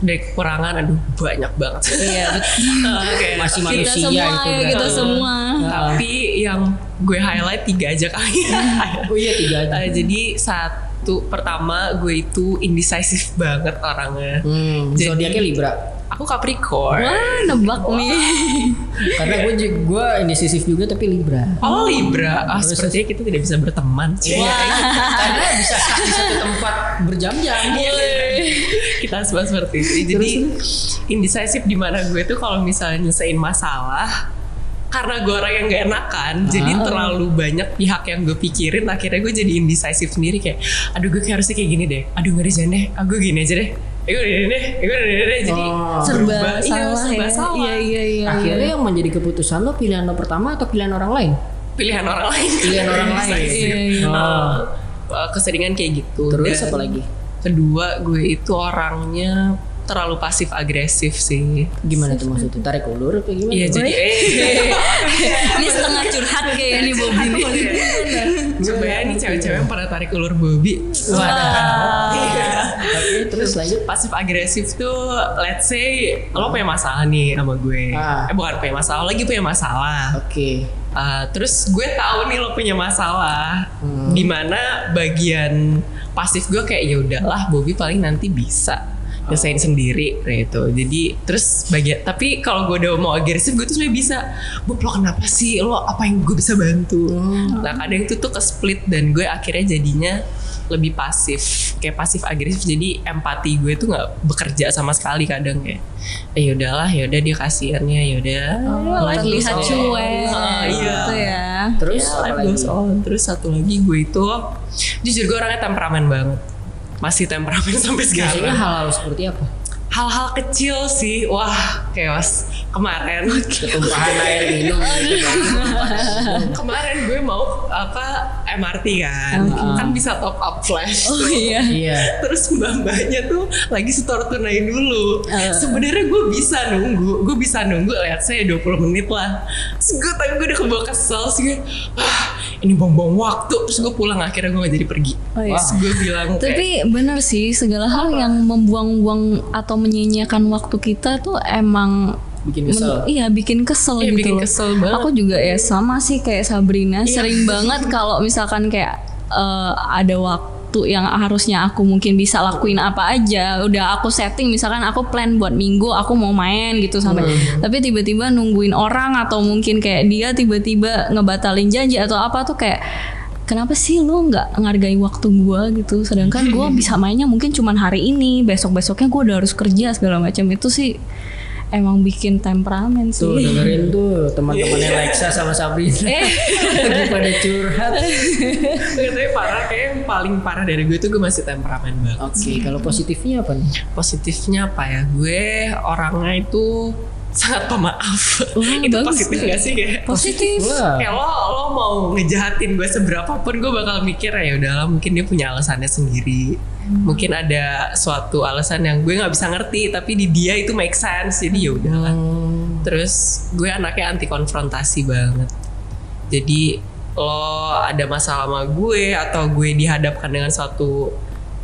dari kekurangan aduh banyak banget. iya Oke. Masih kita manusia semua itu ya kita semua Tapi yang gue highlight tiga aja kali. Oh iya tiga aja. Eh, jadi satu pertama gue itu indecisive banget orangnya. Hmm, Jadi- zodiaknya Libra. Aku Capricorn. wah nebak nih Karena gue gue indecisif juga tapi Libra. Oh Libra, ah, Terus- sepertinya kita tidak bisa berteman. Iya, karena bisa di satu tempat berjam-jam. Kita semua seperti itu. Jadi indecisive di mana gue tuh kalau misalnya nyelesain masalah, karena gue orang yang gak enakan jadi Ah. terlalu banyak pihak yang gue pikirin akhirnya gue jadi indecisive sendiri kayak aduh gue kayak harusnya kayak gini deh aduh nggak jangan deh ah, gue gini aja deh Eh, gue gini deh Eh, gue gini deh jadi Oh. serba berubah. Iya, salah serba ya. salah. Iya iya iya. Akhirnya iya. yang menjadi keputusan lo pilihan lo pertama atau pilihan orang lain? pilihan orang lain Pilihan orang lain. Iya, iya. Ah, uh, keseringan kayak gitu Terus Dan apa lagi? Kedua gue itu orangnya terlalu pasif agresif sih Gimana tuh maksudnya? Tarik ulur apa gimana? Iya jadi eh Ini setengah curhat kayak ini Bobby nih. coba ya nih cewek-cewek yang pernah tarik ulur Bobby. Wadah. Iya. Oke, terus lanjut. Pasif agresif tuh let's say lo punya masalah nih sama gue. Ah. Eh bukan punya masalah, lagi punya masalah. Oke. Uh, terus gue tahu nih lo punya masalah. Hmm. Di mana bagian pasif gue kayak ya udahlah Bobby paling nanti bisa nyelesain sendiri kayak gitu. Jadi terus bagian tapi kalau gue udah mau agresif gue tuh sebenarnya bisa. Bob lo kenapa sih? Lo apa yang gue bisa bantu? Hmm. Nah kadang itu tuh ke split dan gue akhirnya jadinya lebih pasif kayak pasif agresif jadi empati gue tuh nggak bekerja sama sekali kadang kayak eh yaudahlah yaudah dia kasihannya yaudah Oh, terlihat cuek Ah, iya gitu ya. Terus Ya, terus satu lagi gue itu jujur gue orangnya temperamen banget masih temperamen sampai Biasanya sekarang. hal-hal seperti apa? hal-hal kecil sih. Wah chaos. Kemarin. Ketumpahan air minum. kemarin gue mau apa MRT kan. Kan bisa top up flash Oh iya. Iya. terus mbak-mbaknya tuh lagi setor tunai dulu. Sebenarnya gue bisa nunggu. Gue bisa nunggu lihat saya 20 menit lah. Terus gue tapi gue udah kebawa kesel sih. Gue ah ini buang-buang waktu terus gue pulang akhirnya gue gak jadi pergi Oh, iya. terus gue bilang kayak, Tapi bener sih segala hal yang membuang-buang atau menyia-nyiakan waktu kita tuh emang Bikin kesel. men- iya bikin kesel Iya, gitu bikin loh. kesel banget. Aku juga ya sama sih kayak Sabrina Iya. sering banget kalau misalkan kayak eh, ada waktu yang harusnya aku mungkin bisa lakuin apa aja. Udah aku setting misalkan aku plan buat minggu aku mau main gitu sampai. Hmm. tapi tiba-tiba nungguin orang atau mungkin kayak dia tiba-tiba ngebatalin janji atau apa tuh kayak kenapa sih lo nggak ngargai waktu gua? gitu. Sedangkan gua bisa mainnya mungkin cuman hari ini besok besoknya gua udah harus kerja segala macam. Itu sih emang bikin temperamen sih Tuh dengerin tuh teman-temannya Iya. Lexa sama Sabrina Eh. lagi pada curhat. tapi parah kayak yang paling parah dari gue tuh gue masih temperamen banget Oke, kalau positifnya apa nih? positifnya apa ya gue orangnya itu sangat pemaaf Wah, itu bagus positif tuh. gak sih? Kayak positif. Kayak lo lo mau ngejahatin gue seberapa pun gue bakal mikir ya udahlah mungkin dia punya alasannya sendiri. Mungkin ada suatu alasan yang gue nggak bisa ngerti tapi di dia itu make sense. Jadi ya udahlah. Hmm, terus gue anaknya anti konfrontasi banget. Jadi lo ada masalah sama gue atau gue dihadapkan dengan suatu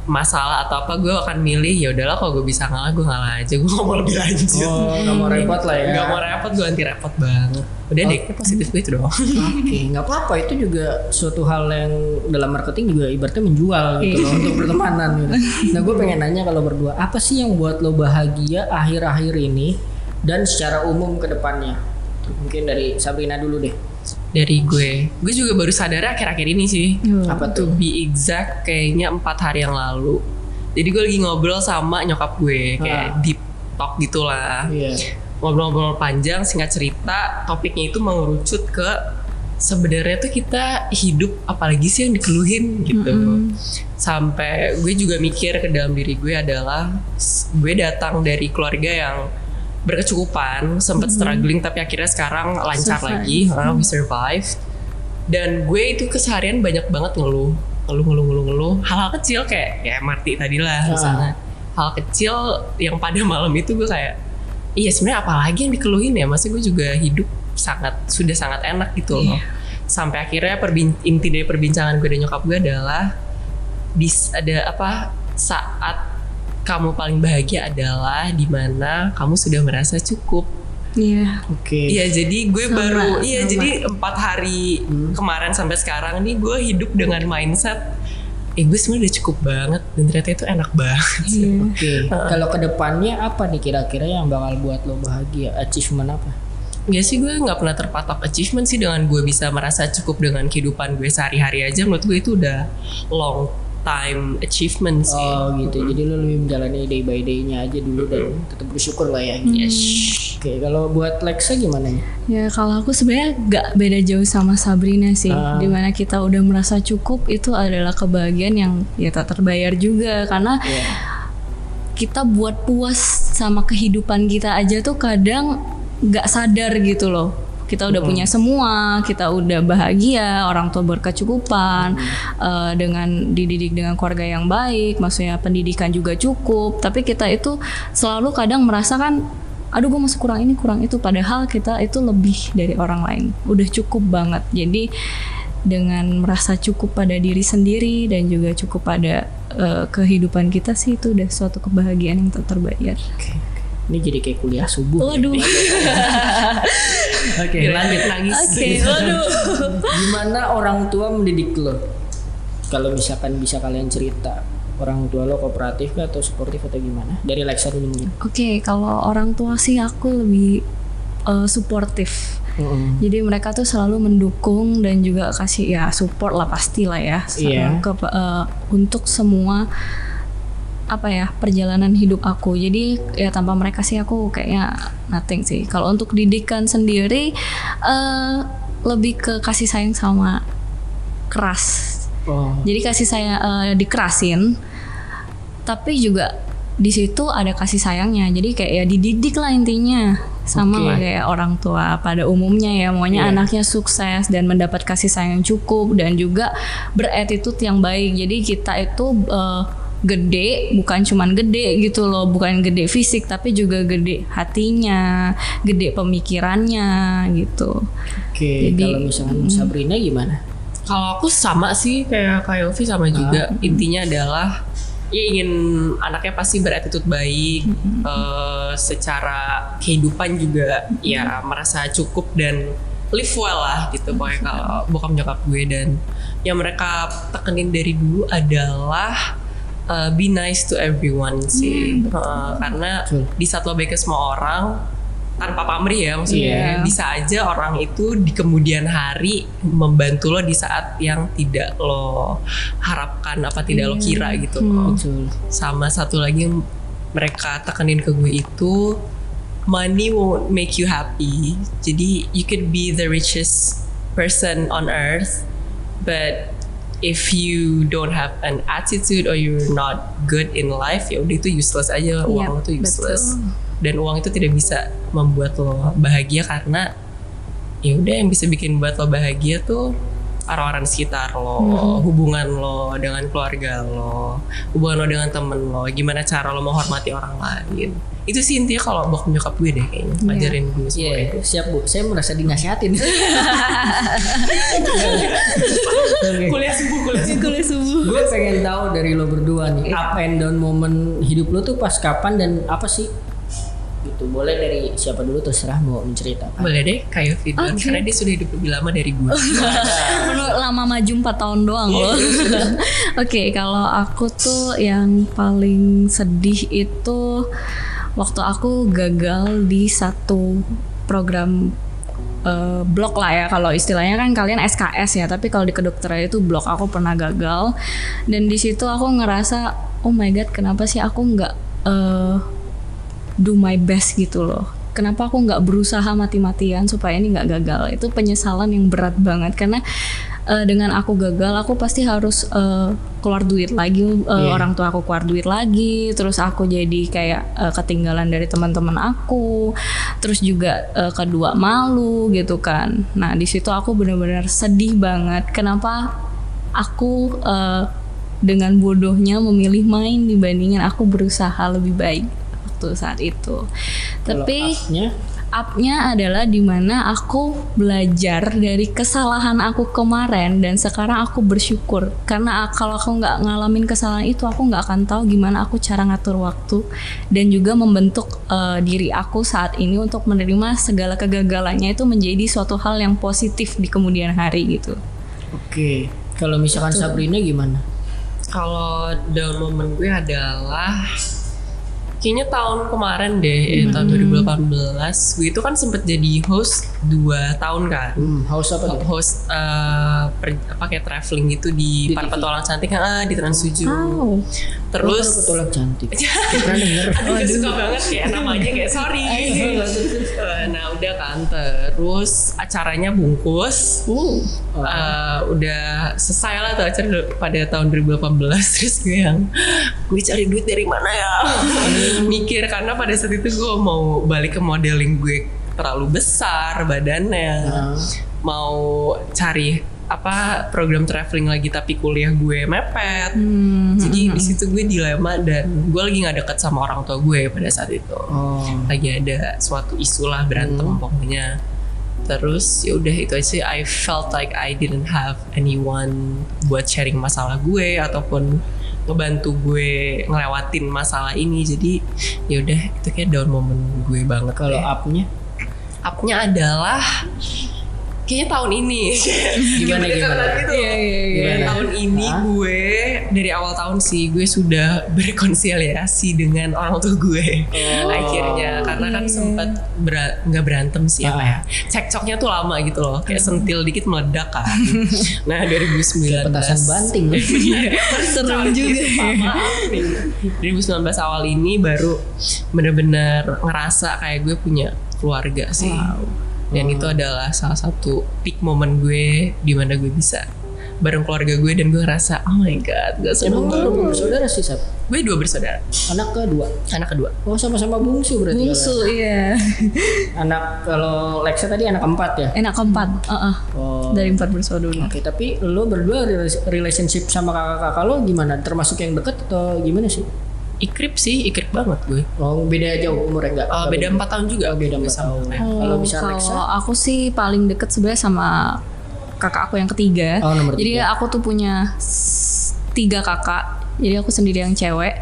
masalah atau apa gue akan milih ya udahlah kalau gue bisa ngalah gue ngalah aja gue gak mau lebih lanjut Oh, nggak mau repot lah ya. Gak mau repot gue anti repot banget udah deh positif gue itu doang Oke, nggak apa-apa itu juga suatu hal yang dalam marketing juga ibaratnya menjual gitu loh untuk pertemanan gitu. Nah, gue pengen nanya kalau berdua, apa sih yang buat lo bahagia akhir-akhir ini dan secara umum ke depannya? Mungkin dari Sabrina dulu deh. Dari gue. Gue juga baru sadar akhir-akhir ini sih. Apa to tuh? be exact kayaknya empat hari yang lalu. Jadi gue lagi ngobrol sama nyokap gue kayak Ah. deep talk gitulah. Iya. ngobrol-ngobrol panjang singkat cerita topiknya itu mengerucut ke sebenarnya tuh kita hidup apalagi sih yang dikeluhin gitu. Sampai gue juga mikir ke dalam diri gue adalah s- gue datang dari keluarga yang berkecukupan sempat struggling tapi akhirnya sekarang lancar Survive. lagi uh, we survive. Dan gue itu keseharian banyak banget ngeluh ngeluh ngeluh ngeluh ngeluh. Hal-hal kecil kayak ya Marti tadi lah misalnya. Hal kecil yang pada malam itu gue kayak iya sebenarnya apalagi yang dikeluhin ya? Masa gue juga hidup sangat sudah sangat enak gitu loh. Sampai akhirnya perbin- inti dari perbincangan gue dan nyokap gue adalah dis ada apa saat kamu paling bahagia adalah di mana kamu sudah merasa cukup iya Oke. Iya jadi gue Sama, baru iya sama. jadi empat hari Hmm. kemarin sampai sekarang nih gue hidup dengan mindset eh gue sebenarnya udah cukup banget dan ternyata itu enak banget. iya Oke. Kalau ke depannya apa nih kira-kira yang bakal buat lo bahagia? Achievement apa? Ya sih gue nggak pernah terpatok achievement sih dengan gue bisa merasa cukup dengan kehidupan gue sehari-hari aja menurut gue itu udah long time achievement sih. Oh gitu. Jadi lu lebih menjalani day by day-nya aja dulu dan tetap bersyukur lah ya. Yes. Oke, kalau buat Lexa gimana ya? Ya kalau aku sebenarnya gak beda jauh sama Sabrina sih. Ah. Di mana kita udah merasa cukup itu adalah kebahagiaan yang ya tak terbayar juga karena Iya. kita buat puas sama kehidupan kita aja tuh kadang nggak sadar gitu loh. Kita udah punya semua, kita udah bahagia, orang tua berkecukupan, eh, dengan dididik dengan keluarga yang baik, maksudnya pendidikan juga cukup. Tapi kita itu selalu kadang merasakan, aduh gue masih kurang ini kurang itu. Padahal kita itu lebih dari orang lain, udah cukup banget. Jadi dengan merasa cukup pada diri sendiri dan juga cukup pada eh, kehidupan kita sih itu udah suatu kebahagiaan yang tak terbayar. Oke. Ini jadi kayak kuliah subuh. ya. Waduh. Oke, lanjut nangis. Oke, waduh. Gimana orang tua mendidik lo? Kalau misalkan bisa kalian cerita, orang tua lo kooperatif kah atau suportif atau gimana? Dari Lexa dulu mungkin. Oke, kalau orang tua sih aku lebih eh, suportif. Jadi mereka tuh selalu mendukung dan juga kasih ya support lah pasti lah ya Iya. ke, eh, untuk semua apa ya perjalanan hidup aku. Jadi ya tanpa mereka sih aku kayaknya nothing sih. Kalau untuk didikan sendiri eh lebih ke kasih sayang sama keras. Oh, Jadi kasih saya eh, dikerasin, tapi juga di situ ada kasih sayangnya. Jadi kayak ya dididik lah intinya sama Oke. lah kayak orang tua pada umumnya ya maunya Iya. anaknya sukses dan mendapat kasih sayang yang cukup dan juga beretitude yang baik. Jadi kita itu eh, gede bukan cuman gede gitu loh, bukan gede fisik tapi juga gede hatinya, gede pemikirannya gitu. Oke, Jadi- kalau misalkan Sabrina gimana? Kalau aku sama sih kayak kayak Yofi sama juga. Intinya adalah ya ingin anaknya pasti beretitude baik, eh, secara kehidupan juga ya merasa cukup dan live well lah gitu pokoknya kalau bokap nyokap gue dan yang mereka tekenin dari dulu adalah uh, be nice to everyone sih Uh, karena Betul. di saat lo baik ke semua orang tanpa pamrih ya maksudnya Iya. bisa aja orang itu di kemudian hari membantu lo di saat yang tidak lo harapkan apa tidak lo kira gitu loh. Betul. sama satu lagi yang mereka tekenin ke gue itu money won't make you happy jadi you could be the richest person on earth but if you don't have an attitude or you're not good in life ya udah itu useless aja uang Yap, itu useless betul. dan uang itu tidak bisa membuat lo bahagia karena ya udah yang bisa bikin buat lo bahagia tuh orang-orang di sekitar lo, hubungan lo dengan keluarga lo, hubungan lo dengan temen lo, gimana cara lo menghormati orang lain. Itu sih intinya kalau bokap nyokap gue deh kayaknya ngajarin gue semua Iya, itu. siap Bu. Saya merasa dinasihatin. Kuliah subuh, kuliah subuh. Kuliah subuh. Gue pengen tahu dari lo berdua nih, up and down momen hidup lo tuh pas kapan dan apa sih? Gitu. Boleh dari siapa dulu terserah mau menceritakan. Boleh deh kayak Fidwan Oke. karena dia sudah hidup lebih lama dari gue. Menurut lama maju 4 tahun doang loh. Oke, kalau aku tuh yang paling sedih itu waktu aku gagal di satu program eh, blok lah ya kalau istilahnya kan kalian SKS ya tapi kalau di kedokteran itu blok aku pernah gagal dan di situ aku ngerasa oh my god kenapa sih aku nggak eh, do my best gitu loh. Kenapa aku nggak berusaha mati-matian supaya ini nggak gagal? Itu penyesalan yang berat banget karena eh, dengan aku gagal, aku pasti harus eh, keluar duit lagi. eh, Iya. Orang tua aku keluar duit lagi, terus aku jadi kayak eh, ketinggalan dari teman-teman aku, terus juga eh, kedua malu gitu kan. Nah di situ aku benar-benar sedih banget. Kenapa aku eh, dengan bodohnya memilih main dibandingin aku berusaha lebih baik waktu saat itu. Kalau Tapi up-nya, up-nya adalah di mana aku belajar dari kesalahan aku kemarin dan sekarang aku bersyukur karena kalau aku nggak ngalamin kesalahan itu aku nggak akan tahu gimana aku cara ngatur waktu dan juga membentuk eh, diri aku saat ini untuk menerima segala kegagalannya itu menjadi suatu hal yang positif di kemudian hari gitu. Oke. Kalau misalkan Sabrina gimana? Kalau down moment gue adalah kayaknya tahun kemarin deh, eh, tahun 2018. Gue itu kan sempet jadi host dua tahun kan. Hmm, house apa tuh? Host eh, per- pakai traveling gitu di, Di para petualang cantik ah, di Trans 7. Wow. Terus Betul cantik. Pernah denger. Aduh, gak suka banget kayak namanya kayak sorry. Eh, nah udah kan terus acaranya bungkus. Uh. Eh, udah selesai lah tuh acara pada tahun 2018 terus gue yang gue cari duit dari mana ya mikir karena pada saat itu gue mau balik ke modeling gue terlalu besar badannya Ah. mau cari apa program traveling lagi tapi kuliah gue mepet Hmm. jadi di situ gue dilema dan gue lagi nggak deket sama orang tua gue pada saat itu Oh. lagi ada suatu isu lah berantem Hmm. pokoknya terus ya udah itu aja I felt like I didn't have anyone buat sharing masalah gue ataupun ngebantu gue ngelewatin masalah ini. Jadi ya udah itu kayak down moment gue banget. Kalau up-nya up-nya adalah kayaknya tahun ini Gimana, gimana? gitu. Iya, iya, iya. Gimana? tahun ini Hah? gue dari awal tahun sih gue sudah berkonsiliasi dengan orang tua gue Oh. akhirnya karena kan sempat bera- nggak berantem sih apa Ah. ya cekcoknya tuh lama gitu loh kayak sentil dikit meledak kan nah 2019 petasan banting. Serem juga. Pak, maaf nih. 2019 awal ini baru bener-bener ngerasa kayak gue punya keluarga sih. Dan itu adalah salah satu peak moment gue di mana gue bisa bareng keluarga gue dan gue ngerasa oh my god gue seneng Emang lu bersaudara sih, Sab? Gue dua bersaudara, Anak kedua. anak kedua. Oh, sama-sama bungsu berarti. Bungsu iya. kalau- Anak kalau Lexa tadi anak keempat ya? Enak keempat. Heeh. Oh. Dari empat bersaudara. Oke, tapi lo berdua rela- relationship sama kakak-kakak lo gimana? Termasuk yang deket atau gimana sih? Ikrip sih, ikrip banget gue. Oh, beda jauh umurnya enggak? Oh, beda empat tahun juga. Oh, beda empat sama tahun. mereka. Kalau bisa? Kalau aku sih paling deket sebenarnya sama kakak aku yang ketiga. Oh, nomor Jadi tiga. aku tuh punya tiga kakak. Jadi aku sendiri yang cewek.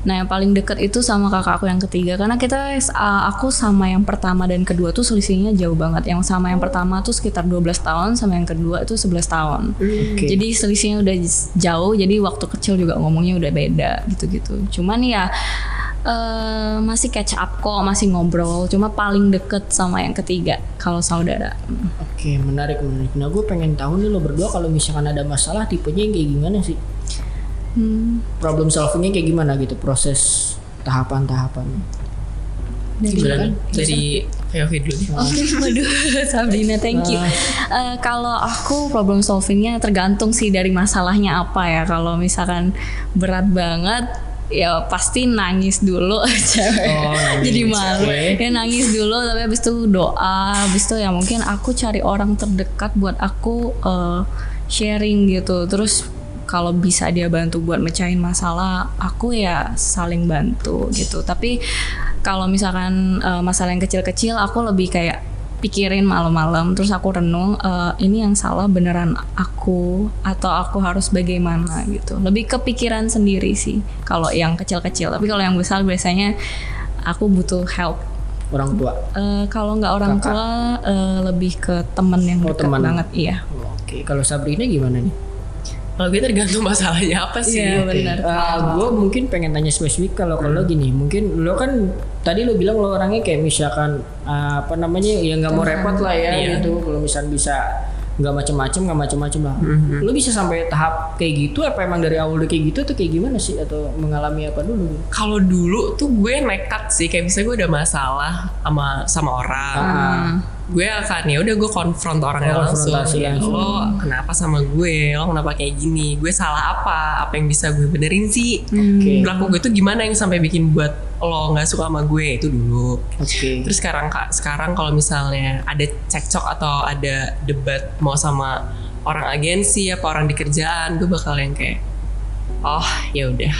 Nah yang paling deket itu sama kakak aku yang ketiga karena kita uh, aku sama yang pertama dan kedua tuh selisihnya jauh banget. Yang sama yang pertama tuh sekitar 12 tahun sama yang kedua itu 11 tahun. Oke. Jadi selisihnya udah jauh. Jadi waktu kecil juga ngomongnya udah beda gitu-gitu. Cuman ya eh, masih catch up kok, masih ngobrol. Cuma paling deket sama yang ketiga kalau saudara. Oke, menarik menarik. Nah, gue pengen tahu nih lo berdua kalau misalkan ada masalah tipenya yang kayak gimana sih? Hmm. Problem solvingnya kayak gimana gitu? Proses tahapan-tahapannya. Dari. Dari Yofi dulu. Oke, waduh, Sabrina, thank you. Eh, kalau aku problem solvingnya tergantung sih dari masalahnya apa ya. Kalau misalkan berat banget, ya pasti nangis dulu cewek. Oh, nangis. Jadi malu. Oke. Ya nangis dulu, tapi habis itu doa, habis itu ya mungkin aku cari orang terdekat buat aku eh, sharing gitu. Terus kalau bisa dia bantu buat mecahin masalah, aku ya saling bantu gitu. Tapi kalau misalkan eh, masalah yang kecil-kecil, aku lebih kayak pikirin malam-malam, terus aku renung eh, ini yang salah beneran aku atau aku harus bagaimana gitu. Lebih kepikiran sendiri sih kalau yang kecil-kecil. Tapi kalau yang besar biasanya aku butuh help. Orang tua. Eh, kalau nggak orang Kakak. tua eh, lebih ke temen yang Oh, dekat banget, iya. Oke, kalau Sabrina gimana nih? Kalau gue tergantung masalahnya apa sih. Iya, benar. gue mungkin pengen tanya spesifik kalau kalau gini, mungkin lo kan tadi lo bilang lo orangnya kayak misalkan uh, apa namanya ya nggak mau repot lah ya Iya. gitu. Kalau misal bisa nggak macem-macem nggak macem-macem lah. Mhm. Lo bisa sampai tahap kayak gitu? Apa emang dari awal udah kayak gitu atau kayak gimana sih? Atau mengalami apa dulu? Kalau dulu tuh gue nekat sih, kayak misalnya gue ada masalah sama sama orang, Ah, gue akan ya udah gue konfront orangnya Oh, langsung. konfrontasi Ya, langsung. Lo kenapa sama gue? Lo kenapa kayak gini? Gue salah apa? Apa yang bisa gue benerin sih? Oke. Berlaku gue tuh gimana yang sampai bikin buat lo nggak suka sama gue itu dulu. Oke. Terus sekarang kak, sekarang kalau misalnya ada cekcok atau ada debat mau sama orang agensi apa orang di kerjaan, gue bakal yang kayak, oh ya udah,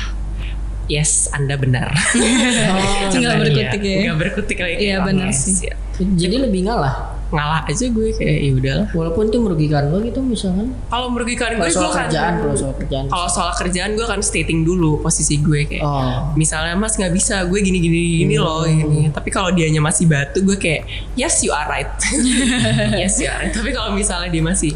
yes anda benar. Nggak Iya, berkutik ya. Nggak berkutik lagi. Iya, Oh, benar sih. ya. Jadi lebih ngalah. Ngalah aja gue kayak ya udahlah. Walaupun itu merugikan lo gitu misalkan. Kalau merugikan gue, soal kerjaan, kalau soal kerjaan. kalau soal kerjaan gue akan stating dulu posisi gue kayak. Oh. Misalnya mas nggak bisa, gue gini gini gini loh ini. Tapi kalau dianya masih batu, gue kayak yes you are right, yes you are right. Tapi kalau misalnya dia masih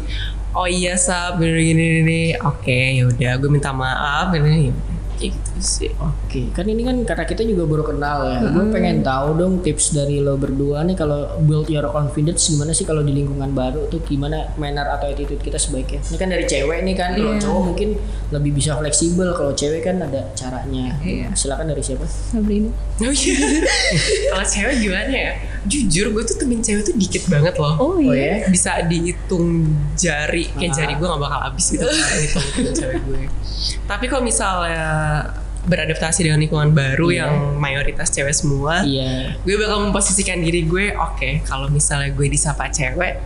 oh iya sab gini gini gini, oke ya udah gue minta maaf ini. Kayak gitu. Sih. Oke, kan ini kan karena kita juga baru kenal ya. Gue pengen tahu dong tips dari lo berdua nih kalau build your confidence gimana sih kalau di lingkungan baru tuh gimana manner atau attitude kita sebaiknya. Ini kan dari cewek nih kan, kalau cowok mungkin lebih bisa fleksibel, kalau cewek kan ada caranya. Iya. Silakan dari siapa? Sabrina. Oh iya. Kalau cewek gimana ya? Jujur gue tuh temen cewek tuh dikit banget loh. Oh Oh iya. ya? Bisa dihitung jari, kayak Ah. jari gue gak bakal habis gitu hitung temen cewek gue. Tapi kalau misalnya beradaptasi dengan lingkungan baru Iya. yang mayoritas cewek semua, Iya. gue bakal memposisikan diri gue oke kalau misalnya gue disapa cewek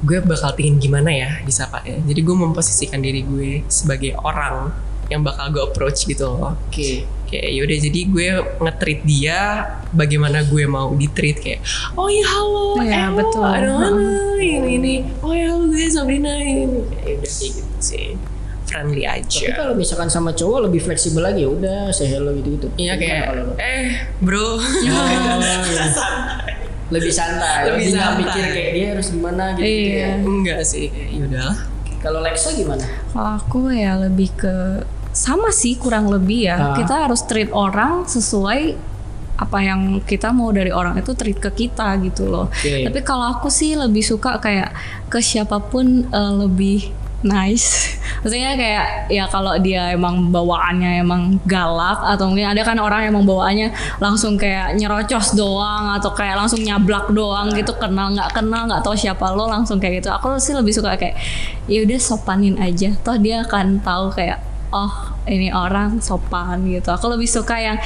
gue bakal pingin gimana ya disapa ya jadi gue memposisikan diri gue sebagai orang yang bakal gue approach gitu loh Oke. kayak yaudah jadi gue nge-treat dia bagaimana gue mau di-treat kayak oh iya halo Iya, Elo, betul. ada mana ini ini oh ya halo gue Sabrina ini kayak udah kayak gitu sih friendly Tapi aja kalau misalkan sama cowok lebih fleksibel lagi ya udah say hello gitu-gitu. Iya Gimana kayak kalau lo? eh bro lebih santai, Lebih lebih santai. mikir kayak dia harus gimana gitu. Iya. enggak sih kayak yaudahlah Kalau Lexa gimana? Kalau aku ya lebih ke sama sih kurang lebih ya. Ah. Kita harus treat orang sesuai apa yang kita mau dari orang itu treat ke kita gitu loh. Oke. Tapi kalau aku sih lebih suka kayak ke siapa pun eh, lebih nice. Maksudnya kayak ya kalau dia emang bawaannya emang galak atau mungkin ada kan orang yang emang bawaannya langsung kayak nyerocos doang atau kayak langsung nyablak doang gitu kenal nggak kenal nggak tahu siapa lo langsung kayak gitu. Aku sih lebih suka kayak ya udah sopanin aja. Toh dia akan tahu kayak oh ini orang sopan gitu. Aku lebih suka yang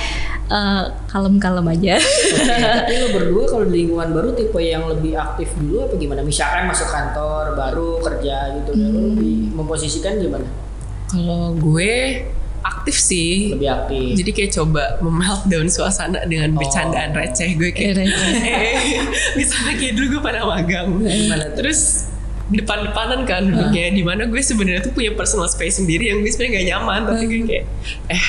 eh, kalem-kalem aja. Oke, tapi lo berdua kalau di lingkungan baru tipe yang lebih aktif dulu apa gimana? Misalkan masuk kantor baru kerja gitu, dan lo lebih memposisikan gimana? Kalau gue aktif sih. Lebih aktif. Jadi kayak coba memeltdown suasana dengan bercandaan receh gue kayak Receh. misalnya kayak dulu gue pada magang. Gimana? Terus depan-depanan kan duduknya di mana gue sebenarnya tuh punya personal space sendiri yang gue sebenarnya gak nyaman tapi gue kayak eh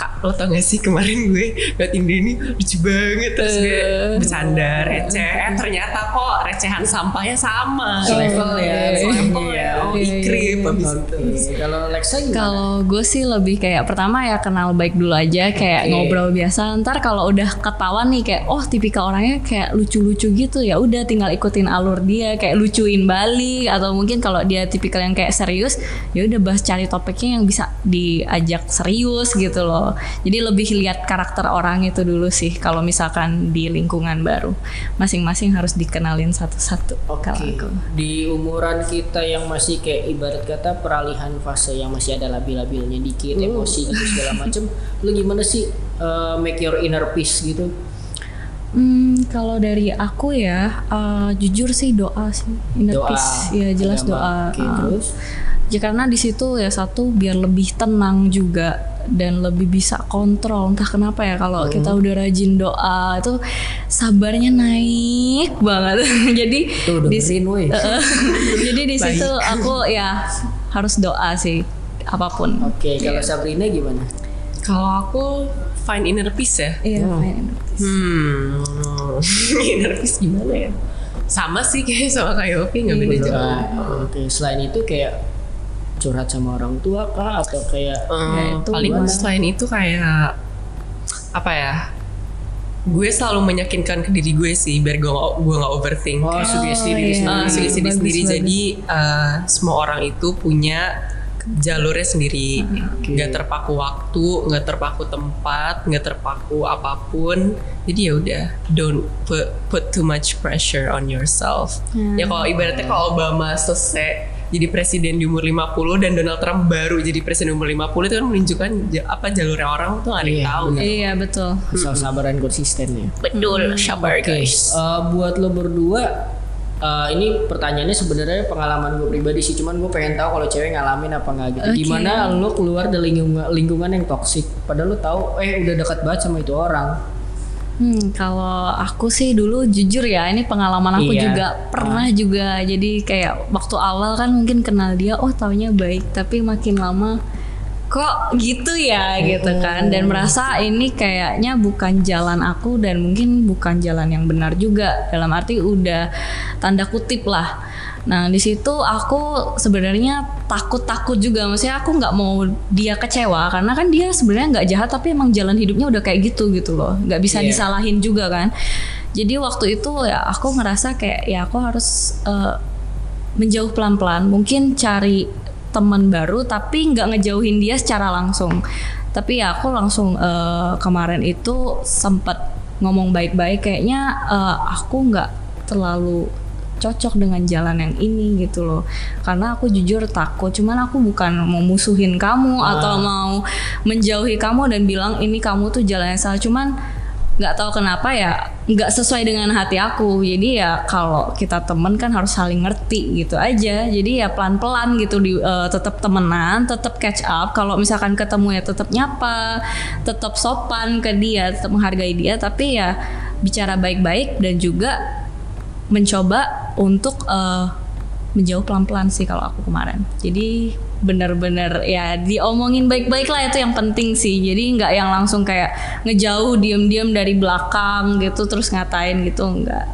kak lo tau gak sih kemarin gue liat Indri ini lucu banget terus gue bercanda receh eh ternyata kok recehan sampahnya sama Selevel ya, Selevel iya. ya oh Iya, ikrip iya. abis Oke, itu Kalau Lexa gimana? Kalau gue sih lebih kayak pertama ya kenal baik dulu aja kayak Oke. ngobrol biasa. Ntar kalau udah ketahuan nih kayak oh tipikal orangnya kayak lucu-lucu gitu ya udah tinggal ikutin alur dia kayak lucuin atau mungkin kalau dia tipikal yang kayak serius ya udah bahas cari topiknya yang bisa diajak serius gitu loh. Jadi lebih lihat karakter orang itu dulu sih kalau misalkan di lingkungan baru. Masing-masing harus dikenalin satu-satu Oke, aku. di umuran kita yang masih kayak ibarat kata peralihan fase yang masih ada labil-labilnya dikit, emosi gitu segala macem, lu gimana sih uh, make your inner peace gitu? Hmm, kalau dari aku ya, eh, jujur sih doa sih, inner Doa, peace, ya jelas agama. doa. Oke, Ah. terus? Ya karena di situ ya satu biar lebih tenang juga dan lebih bisa kontrol. Entah kenapa ya kalau Hmm. kita udah rajin doa itu sabarnya naik banget. Jadi Tuh di dengerin woi. jadi di situ aku ya harus doa sih apa pun. Oke, kalau Sabrina gimana? kalau aku find inner peace ya Iya, Hmm. fine. Hmm, inner peace gimana ya? Sama sih kayak sama kayak Opi nggak beda jauh. Berdoa. Oke, selain itu kayak curhat sama orang tua kah atau kayak Eh, Ya, itu paling gimana? selain itu kayak apa ya? Gue selalu meyakinkan ke diri gue sih biar gue gak, gue gak overthink. oh sugesti diri iya. sendiri. Uh, sugesti diri sendiri. Jadi uh, semua orang itu punya jalurnya sendiri, nggak terpaku waktu, nggak terpaku tempat, nggak terpaku apa pun. Jadi ya udah, don't put put too much pressure on yourself. Hmm. Ya kalau ibaratnya kalau Obama selesai jadi presiden di umur 50 dan Donald Trump baru jadi presiden di umur 50 itu kan menunjukkan apa jalurnya orang tuh nggak ada yang Iya, tahu. benar. Iya betul. Asal sabar dan konsisten ya. Betul, sabar Oke, guys. eh, buat lo berdua, eh, ini pertanyaannya sebenarnya pengalaman gue pribadi sih, cuman gue pengen tahu kalau cewek ngalamin apa nggak gitu. Oke. Gimana lo keluar dari lingkungan, lingkungan yang toksik, padahal lo tahu, eh udah dekat banget sama itu orang. Hmm, kalau aku sih dulu jujur ya, ini pengalaman aku Iya. juga pernah juga. Jadi kayak waktu awal kan mungkin kenal dia, oh taunya baik, tapi makin lama kok gitu ya? gitu kan. Dan merasa ini kayaknya bukan jalan aku dan mungkin bukan jalan yang benar juga. Dalam arti udah tanda kutip lah. Nah di situ aku sebenarnya takut-takut juga. Maksudnya aku nggak mau dia kecewa karena kan dia sebenarnya nggak jahat tapi emang jalan hidupnya udah kayak gitu gitu loh. Nggak bisa Iya. disalahin juga kan. Jadi waktu itu ya aku ngerasa kayak ya aku harus eh, menjauh pelan-pelan. Mungkin cari teman baru tapi nggak ngejauhin dia secara langsung. Tapi ya aku langsung eh, kemarin itu sempat ngomong baik-baik kayaknya eh, aku nggak terlalu cocok dengan jalan yang ini gitu loh. Karena aku jujur takut cuman aku bukan mau musuhin kamu atau mau menjauhi kamu dan bilang ini kamu tuh jalan yang salah. Cuman nggak tahu kenapa ya nggak sesuai dengan hati aku. Jadi ya kalau kita temen kan harus saling ngerti gitu aja. Jadi ya pelan pelan gitu di eh, tetap temenan tetap catch up. Kalau misalkan ketemu ya tetap nyapa tetap sopan ke dia tetap menghargai dia. Tapi ya bicara baik baik dan juga mencoba untuk eh, menjauh pelan pelan sih kalau aku kemarin. Jadi bener-bener ya diomongin baik-baik lah itu yang penting sih. Jadi nggak yang langsung kayak ngejauh diem-diem dari belakang gitu terus ngatain gitu enggak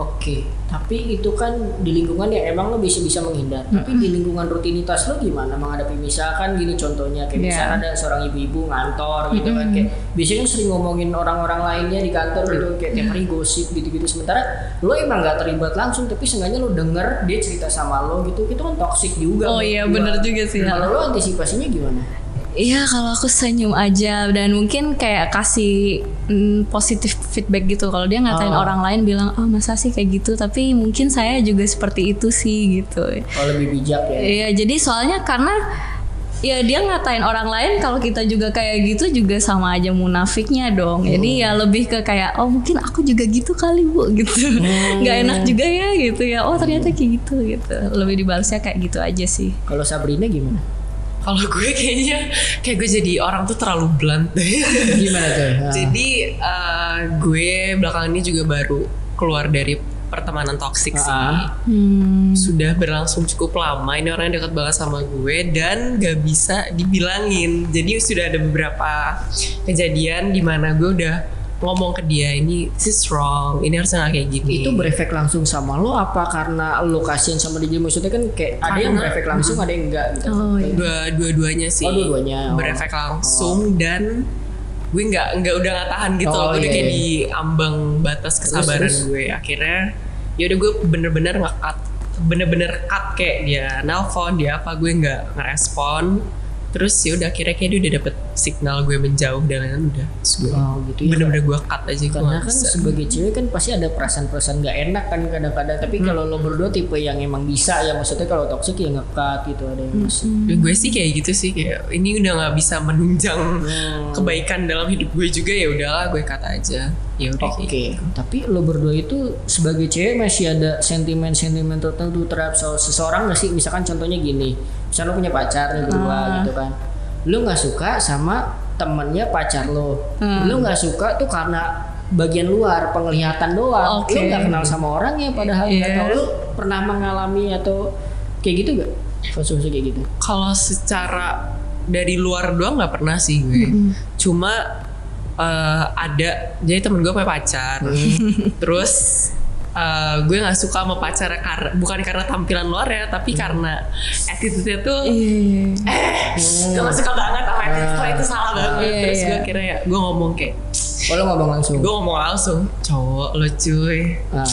Oke, tapi itu kan di lingkungan yang emang lo bisa bisa menghindar. Tapi di lingkungan rutinitas lo gimana menghadapi misalkan gini contohnya kayak Iya. misalkan ada seorang ibu-ibu ngantor gitu kan kayak biasanya sering ngomongin orang-orang lainnya di kantor gitu kayak tiap hari gosip gitu-gitu sementara lo emang nggak terlibat langsung tapi seenggaknya lo denger dia cerita sama lo gitu itu kan toxic juga. Oh iya, gua. bener juga sih. Kalau lo antisipasinya gimana? Iya kalau aku senyum aja dan mungkin kayak kasih mm, positif feedback gitu kalau dia ngatain Oh. orang lain bilang oh masa sih kayak gitu tapi mungkin saya juga seperti itu sih gitu Kalau lebih bijak ya. Iya, jadi soalnya karena ya dia ngatain orang lain kalau kita juga kayak gitu juga sama aja munafiknya dong. Jadi ya lebih ke kayak oh mungkin aku juga gitu kali bu gitu. nggak enak juga ya gitu ya. Oh ternyata kayak gitu gitu. Lebih dibalasnya kayak gitu aja sih. Kalau Sabrina gimana? Kalau gue kayaknya kayak gue jadi orang tuh terlalu blunt. Gimana tuh? Ah. Jadi eh, gue belakangan ini juga baru keluar dari pertemanan toksik sih. Hmm. Sudah berlangsung cukup lama. Ini orangnya dekat banget sama gue dan gak bisa dibilangin. Jadi sudah ada beberapa kejadian di mana gue udah ngomong ke dia ini this is wrong. Ini harusnya gak kayak gini. itu berefek langsung sama lo apa karena lo kasihan sama dia maksudnya kan kayak ada yang Karena- berefek langsung ada yang enggak gitu Oh iya. dua dua-duanya sih Oh, dua-duanya. Oh. berefek langsung dan gue nggak nggak udah nggak tahan gitu Oh, loh udah iya, kayak iya. di ambang batas kesabaran terus? gue akhirnya ya udah gue bener-bener nggak cut bener-bener cut kayak dia nelpon dia apa gue nggak ngerespon terus ya udah akhirnya kayak dia udah dapet signal gue menjauh dan lain-lain udah gue oh gitu ya. bener-bener gue cut aja karena kan bisa. sebagai cewek kan pasti ada perasaan-perasaan nggak enak kan kadang-kadang. Tapi Hmm. kalau lo berdua tipe yang emang bisa ya maksudnya kalau toxic ya ngekat gitu ada yang masih Ya, gue sih kayak gitu sih kayak ini udah nggak bisa menunjang Hmm. kebaikan dalam hidup gue juga ya udahlah gue kata aja ya udah Oke, gitu. tapi lo berdua itu sebagai cewek masih ada sentimen-sentimen tertentu terhadap se- seseorang nggak sih? Misalkan contohnya gini, misalnya lo punya pacar nih berdua Ah. gitu kan, lo nggak suka sama temennya pacar lo, Hmm. lo nggak suka tuh karena bagian luar penglihatan doang, Oke. lo nggak kenal sama orangnya padahal nggak Iya. tahu lo pernah mengalami atau kayak gitu gak? Fase-fase kayak gitu. Kalau secara dari luar doang nggak pernah sih gue. Cuma eh, ada jadi temen gue punya pacar. Terus eh, gue nggak suka sama pacar karena bukan karena tampilan luar ya, tapi karena attitude-nya tuh Iya. gue gak suka banget sama attitude Wah, itu salah banget. Iya, Terus iya. gue kira ya gue ngomong kayak Oh lo ngomong langsung. gue ngomong langsung cowok lo cuy Ah.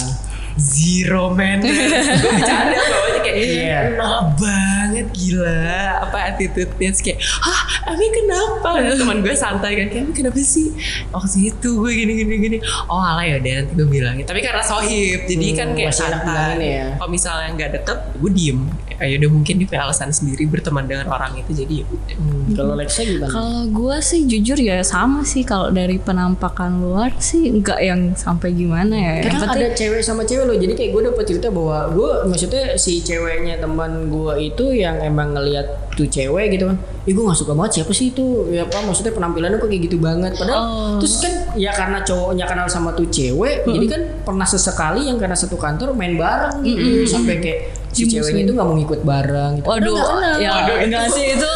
Zero man. Gue bercanda bawahnya kayak Iya. enak banget gila. Apa attitude-nya Terus kayak hah Ami kenapa? Teman gue santai kan kayak "Ami kenapa sih? Oh situ gue gini gini gini. Oh alah ya udah nanti gue bilangin. Tapi karena sohib jadi Hmm, kan kayak santai. ya. kalau misalnya nggak deket gue diem ya udah mungkin dia punya alasan sendiri berteman dengan orang itu jadi ya udah. Hmm, Kalau Lexa gimana? Kalau gue sih jujur ya sama sih kalau dari penampakan luar sih nggak yang sampai gimana ya. Kadang penting ada cewek sama cewek loh. Jadi kayak gue dapet cerita bahwa gue maksudnya si ceweknya teman gue itu yang emang ngelihat tuh cewek gitu kan. ih gue gak suka banget siapa sih itu ya apa maksudnya penampilannya kok kayak gitu banget padahal Oh. terus kan ya karena cowoknya kenal sama tuh cewek jadi kan pernah sesekali yang karena satu kantor main bareng gitu sampai kayak si ceweknya itu nggak mau ngikut bareng gitu. Waduh, nggak kenal. ya enggak sih itu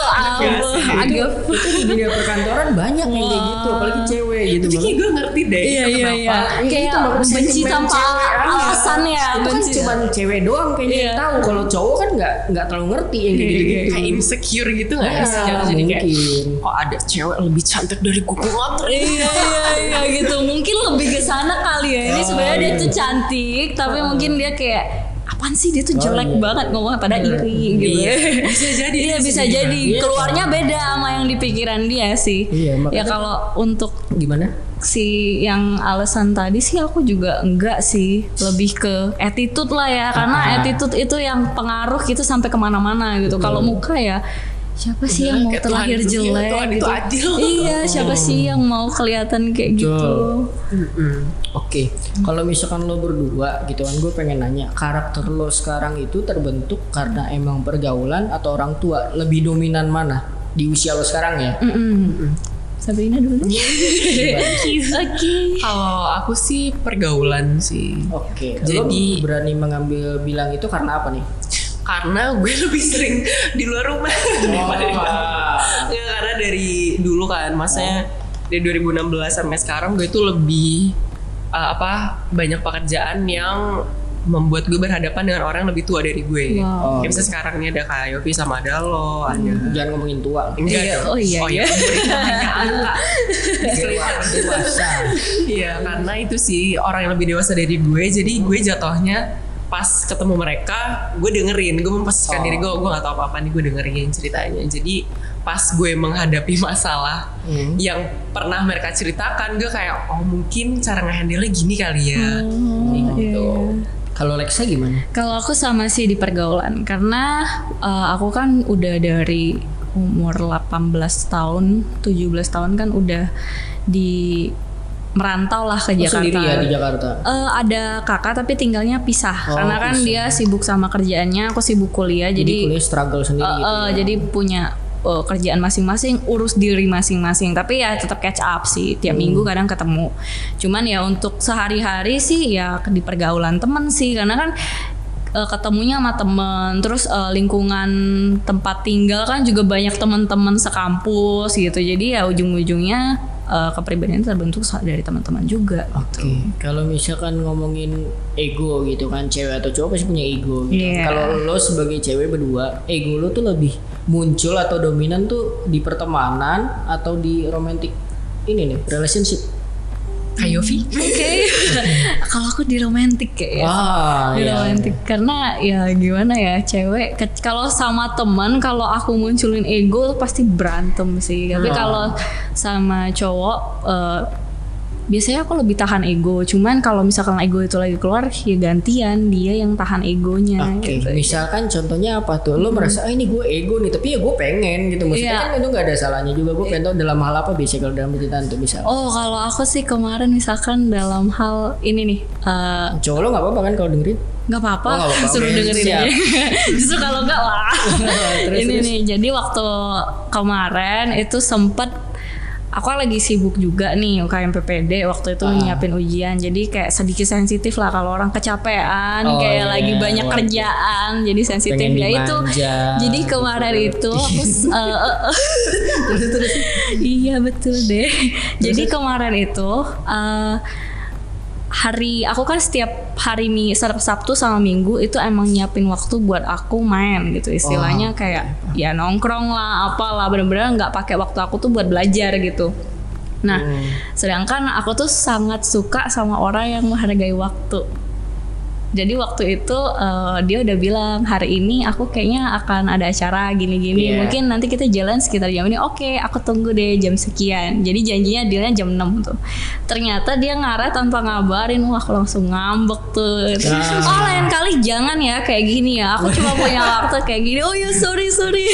agak itu di dunia perkantoran banyak yang kayak gitu apalagi cewek gitu kayak gue ngerti deh. Iya iya kenapa. iya. Iya, Kayak itu makanya benci tanpa alasan ya, itu kan cuma cewek doang kayaknya yang Iya. tahu kalau cowok kan nggak nggak terlalu ngerti yang kayak gitu gitu Kayak insecure gitu gak Iya, sih? Jadi kayak mungkin. oh ada cewek lebih cantik dari gue nggak Iya iya iya gitu. Mungkin lebih ke sana kali ya. Ini Oh, sebenarnya dia iya. tuh cantik, tapi mungkin dia kayak apaan sih dia tuh jelek iya. banget ngomong pada iri gitu. Iya, bisa jadi. Iya bisa jadi. Iya. Keluarnya beda sama yang di pikiran dia sih. Iya, Ya kalau untuk gimana si yang alasan tadi sih aku juga enggak sih lebih ke attitude lah ya karena Ah. attitude itu yang pengaruh gitu sampai ke mana-mana gitu kalau muka ya siapa sih yang mau terlahir Tuhan- iya, jelek Tuhan itu gitu adil. iya siapa sih yang mau kelihatan kayak gitu Oke, kalau misalkan lo berdua gitu kan, gue pengen nanya, karakter lo sekarang itu terbentuk karena emang pergaulan atau orang tua lebih dominan mana di usia lo sekarang ya? Mm-mm. Sabrina dulu oke Kalau aku sih pergaulan sih. Oke, Jadi- lo berani mengambil bilang itu karena apa nih? Karena gue lebih sering di luar rumah daripada di dalam. Nggak, karena dari dulu kan, maksudnya dari 2016 sampai sekarang gue tuh lebih uh, apa banyak pekerjaan yang membuat gue berhadapan dengan orang yang lebih tua dari gue. Wow. Kayak misalnya sekarang ini ada Kak Yopi sama ada lo, ada Jangan ngomongin tua. Enggak Iya, dong. oh iya, oh, iya. iya. dewasa. Iya, karena itu sih orang yang lebih dewasa dari gue, jadi gue jatuhnya pas ketemu mereka, gue dengerin, gue memposisikan Oh. diri gue, gue gak tahu apa-apa nih, gue dengerin ceritanya. Jadi pas gue menghadapi masalah Hmm. yang pernah mereka ceritakan, gue kayak, oh mungkin cara ngehandle gini kali ya. Kayak gitu. Kalau Lexa gimana? Kalau aku sama sih di pergaulan karena uh, aku kan udah dari umur 18 tahun, 17 tahun kan udah di merantau lah ke Lo Jakarta. sendiri ya di Jakarta? Eh, ada kakak tapi tinggalnya pisah Oh, karena kan pisah. dia sibuk sama kerjaannya, aku sibuk kuliah Jadi, jadi kuliah struggle sendiri Eh, gitu. eh, ya? jadi punya eh, kerjaan masing-masing, urus diri masing-masing. Tapi ya tetap catch up sih, tiap Hmm. minggu kadang ketemu. Cuman ya untuk sehari-hari sih ya di pergaulan temen sih, karena kan eh, ketemunya sama temen, terus eh, lingkungan tempat tinggal kan juga banyak teman-teman sekampus gitu. Jadi ya ujung-ujungnya eh, kepribadian terbentuk dari teman-teman juga. Oke, kalau misalkan ngomongin ego gitu kan, cewek atau cowok pasti punya ego gitu. Iya. Kalau lo sebagai cewek berdua, ego lo tuh lebih muncul atau dominan tuh di pertemanan atau di romantic ini nih, relationship. Kak Yofi? Oke, kalau aku di romantis kayak ya. Wah, di iya. romantis karena ya gimana ya cewek kalau sama teman kalau aku munculin ego pasti berantem sih tapi Hmm. kalau sama cowok eh, biasanya aku lebih tahan ego cuman kalau misalkan ego itu lagi keluar ya gantian dia yang tahan egonya Oke, gitu. misalkan contohnya apa tuh? Lo merasa ah ini gue ego nih, tapi ya gue pengen gitu. Maksudnya Iya. kan itu nggak ada salahnya juga. Gue pengen tahu dalam hal apa biasanya kalau dalam percintaan tuh misal. Oh kalau aku sih kemarin misalkan dalam hal ini nih eh, Cowok lo nggak apa-apa kan kalau dengerin? nggak apa-apa Oh, nggak apa-apa. suruh Oke, dengerin siap. aja justru kalau nggak wah Terus, ini terus. nih jadi waktu kemarin itu sempet aku lagi sibuk juga nih UKM PPD waktu itu Ah. nyiapin ujian jadi kayak sedikit sensitif lah kalau orang kecapean Oh, kayak iya, lagi banyak wajar. kerjaan jadi sensitif ya itu jadi kemarin itu aku eh. terus terus. iya betul deh jadi kemarin itu eh, hari aku kan setiap hari mi Sab- Sabtu sama Minggu itu emang nyiapin waktu buat aku main gitu istilahnya kayak ya nongkrong lah apalah bener-bener nggak pakai waktu aku tuh buat belajar gitu. Nah sedangkan aku tuh sangat suka sama orang yang menghargai waktu jadi waktu itu eh, dia udah bilang hari ini aku kayaknya akan ada acara gini-gini. Iya. mungkin nanti kita jalan sekitar jam ini. Oke aku tunggu deh jam sekian. Jadi janjinya dealnya jam 6 tuh. Ternyata dia ngarah tanpa ngabarin. Wah aku langsung ngambek tuh. Nah. oh lain kali jangan ya kayak gini ya. Aku cuma punya waktu kayak gini. Oh ya sorry sorry.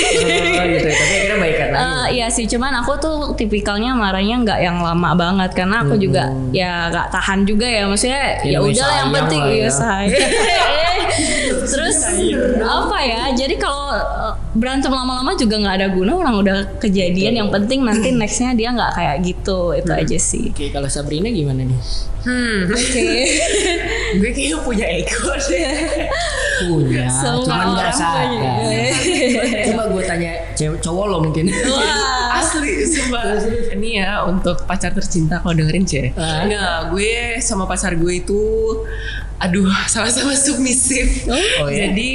Oh, gitu ya. Tapi akhirnya baikan lagi. Eh, iya sih, cuman aku tuh tipikalnya marahnya nggak yang lama banget. Karena aku juga ya nggak tahan juga ya, maksudnya Ya, ya udah yang penting lah ya ya. saya. Terus apa ya? Jadi kalau eh, berantem lama-lama juga nggak ada guna orang udah kejadian yang penting nanti nextnya dia nggak kayak gitu itu aja sih Oke, kalau Sabrina gimana nih? Hmm, oke gue kayaknya punya ego deh. Punya, Semua cuman nggak sadar. Coba gue tanya cowok lo mungkin. wah Asli, sumpah. Ini ya untuk pacar tercinta kalau dengerin C. Ah. Enggak, gue sama pacar gue itu aduh sama-sama submisif. Oh, ya? Jadi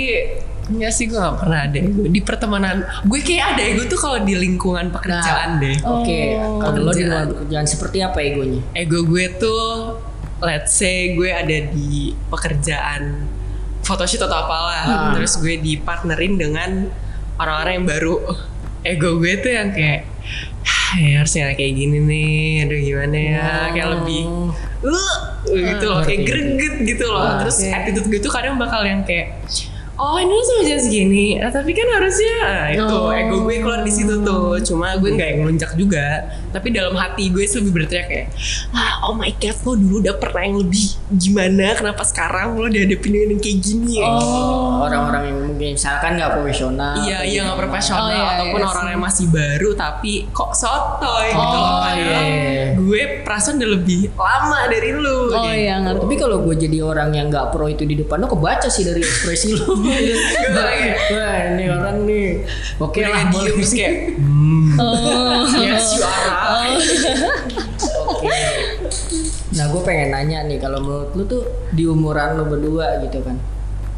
Enggak sih gue gak pernah ada ego Di pertemanan Gue kayak ada ego tuh kalau di lingkungan pekerjaan deh Oke, Oh. kalau lo di luar Kerjaan. pekerjaan seperti apa egonya? Ego gue tuh Let's say gue ada di pekerjaan Photoshoot atau apalah Ah. Terus gue dipartnerin dengan Orang-orang yang baru Ego gue tuh yang kayak "Hah, ya harusnya kayak gini nih. Aduh gimana ya? Kayak lebih uh, gitu loh. Kayak greget gitu loh. Terus oke. attitude gue tuh kadang bakal yang kayak oh ini sama jam segini nah, tapi kan harusnya nah, itu Oh. ego gue keluar di situ tuh cuma gue nggak yang ngelunjak juga tapi dalam hati gue lebih berteriak kayak ah oh my god lo dulu udah pernah yang lebih gimana kenapa sekarang lo dihadapin dengan yang kayak gini ya Oh, orang-orang yang mungkin misalkan nggak profesional. Iya iya nggak gimana. profesional Oh, iya, ataupun iya orang sih. yang masih baru tapi kok sotoy gitu Oh, loh padahal iya. gue perasaan udah lebih lama dari lu oh gitu. iya ngerti Tapi kalau gue jadi orang yang nggak pro itu di depan lo kebaca sih dari ekspresi lo. Wah ini orang nih. Oke Udah lah boleh terus kayak hmm, oh yes you are right. Oke. Nah gue pengen nanya nih kalau menurut lu tuh di umuran lo berdua gitu kan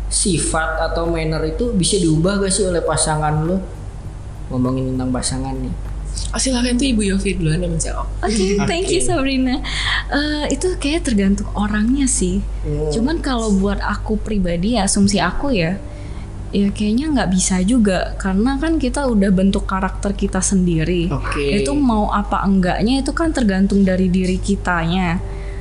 sifat atau manner itu bisa diubah gak sih oleh pasangan lo? Ngomongin tentang pasangan nih. Oh silakan tuh Ibu Yofi duluan yang menjawab. Oke, thank you Sabrina. Eh, itu kayak tergantung orangnya sih. Hmm. Cuman kalau buat aku pribadi, asumsi aku ya, ya kayaknya nggak bisa juga karena kan kita udah bentuk karakter kita sendiri. Oke. Itu mau apa enggaknya itu kan tergantung dari diri kitanya.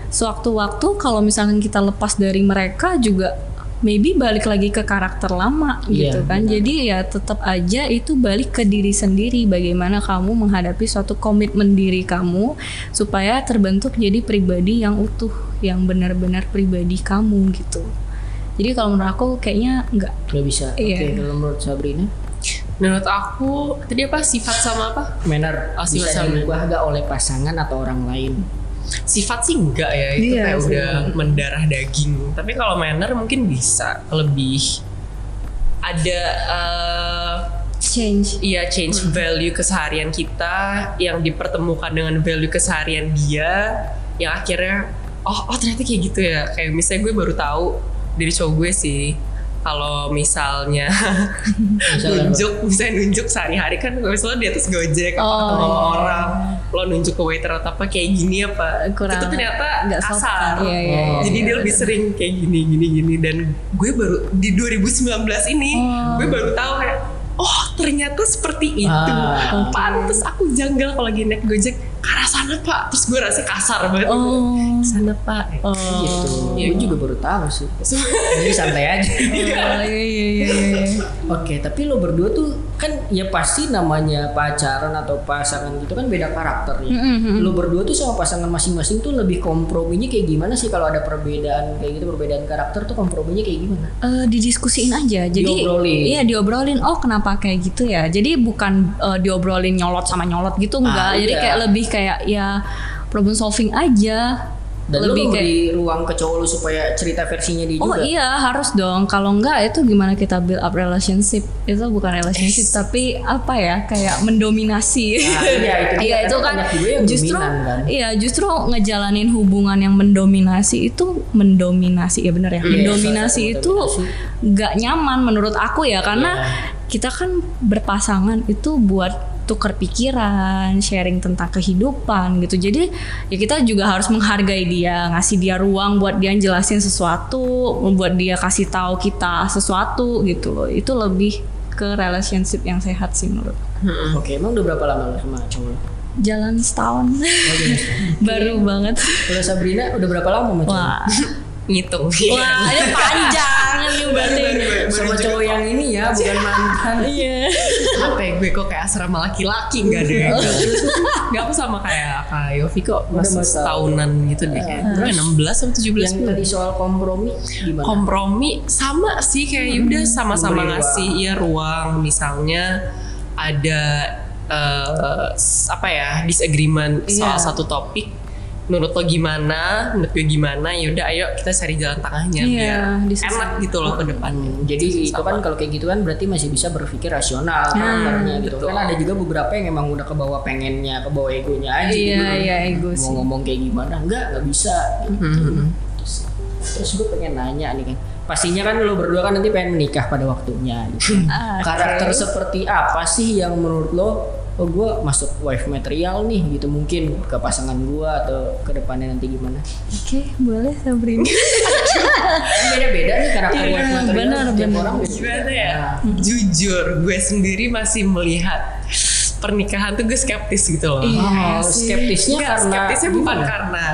Sewaktu-waktu kalau misalkan kita lepas dari mereka juga maybe balik lagi ke karakter lama Iya, gitu kan. benar. Jadi ya tetap aja itu balik ke diri sendiri bagaimana kamu menghadapi suatu komitmen diri kamu supaya terbentuk jadi pribadi yang utuh, yang benar-benar pribadi kamu gitu. Jadi kalau menurut aku kayaknya nggak Gak bisa. Iya. Oke kalau menurut Sabrina Menurut aku tadi apa sifat sama apa? manner Oh, bisa sifat sama- diubah gak oleh pasangan atau orang lain? Sifat sih enggak ya itu Iya kayak sih. udah mendarah daging. Tapi kalau manner mungkin bisa lebih ada eh, change. Iya change value keseharian kita yang dipertemukan dengan value keseharian dia yang akhirnya oh oh ternyata kayak gitu ya kayak misalnya gue baru tahu dari cowok gue sih kalau misalnya nunjuk misalnya nunjuk sehari-hari kan misalnya di atas gojek apa Oh, ketemu sama iya. orang lo nunjuk ke waiter atau apa kayak gini apa? Kurang- itu ternyata nggak kasar. sopan. Iya, iya, iya. jadi dia lebih sering kayak gini gini gini. Dan gue baru di 2019 ini Oh. gue baru tahu kayak oh ternyata seperti itu. Ah, pantes aku janggal kalau lagi naik gojek arah sana pak terus gue rasa kasar banget Oh. sana pak Oh. gitu. Iya. Gue juga baru tahu sih. Jadi santai aja. Oh, iya, iya, iya, iya. Oke, tapi lo berdua tuh kan ya pasti namanya pacaran atau pasangan gitu kan beda karakternya. Mm-mm. Lo berdua tuh sama pasangan masing-masing tuh lebih komprominya kayak gimana sih kalau ada perbedaan kayak gitu perbedaan karakter tuh komprominya kayak gimana? Eh, didiskusiin aja. Jadi Diobrolin. iya diobrolin. Oh, kenapa kayak gitu ya? Jadi bukan eh, diobrolin nyolot sama nyolot gitu enggak. Ah, Jadi kayak lebih kayak ya problem solving aja. Dan lebih lo kayak ruang ke cowok lo supaya cerita versinya dia Oh juga. iya harus dong. Kalau enggak itu gimana kita build up relationship? Itu bukan relationship tapi apa ya kayak mendominasi. Nah, iya, itu. Iya itu kan justru dominan, kan? iya justru ngejalanin hubungan yang mendominasi itu mendominasi ya bener ya. Iya, mendominasi satu itu nggak nyaman menurut aku ya karena Iya. kita kan berpasangan itu buat tukar pikiran, sharing tentang kehidupan gitu. Jadi ya kita juga harus menghargai dia, ngasih dia ruang buat dia jelasin sesuatu, buat dia kasih tahu kita sesuatu gitu loh. Itu lebih ke relationship yang sehat sih menurut. Oke, emang udah berapa lama lo sama cowok? Jalan setahun. Oh, iya. Baru banget. Kalau Sabrina udah berapa lama sama cowok? Wah. Ngitung Wah, ini panjang nih berarti. Sama cowok yang ini ya, bukan mantan. Iya. apa ya gue kok kayak asrama laki-laki nggak deh nggak apa sama kayak kak Yofi kok masih masuk. tahunan gitu deh kayak gue 16 sampai 17 Yang tadi soal kompromi gimana? kompromi sama sih kayak udah sama-sama Memberi ngasih ya ruang misalnya ada s- apa ya disagreement soal Iya. satu topik menurut lo gimana menurut gue gimana yaudah ayo kita cari jalan tengahnya Iya, biar enak gitu loh ke depannya Jadi itu Sama. kan kalau kayak gitu kan berarti masih bisa berpikir rasional kan Hmm, gitu. betul. Kan ada juga beberapa yang emang udah ke bawah pengennya, ke bawah egonya aja Iya, gitu. iya, ego Mau sih. ngomong kayak gimana? Enggak, enggak bisa. Mhm. Terus gue pengen nanya nih kan. Pastinya kan lo berdua kan nanti pengen menikah pada waktunya gitu. Ah. Karakter seperti apa sih yang menurut lo oh gue masuk wife material nih gitu mungkin ke pasangan gue atau ke depannya nanti gimana Oke, boleh Sabrina. beda-beda nih karakter Iya, wife material benar, setiap benar. orang gimana ya jujur gue sendiri masih melihat pernikahan tuh gue skeptis gitu loh Iya Oh, sih. skeptisnya Enggak, karena skeptisnya bukan gimana? karena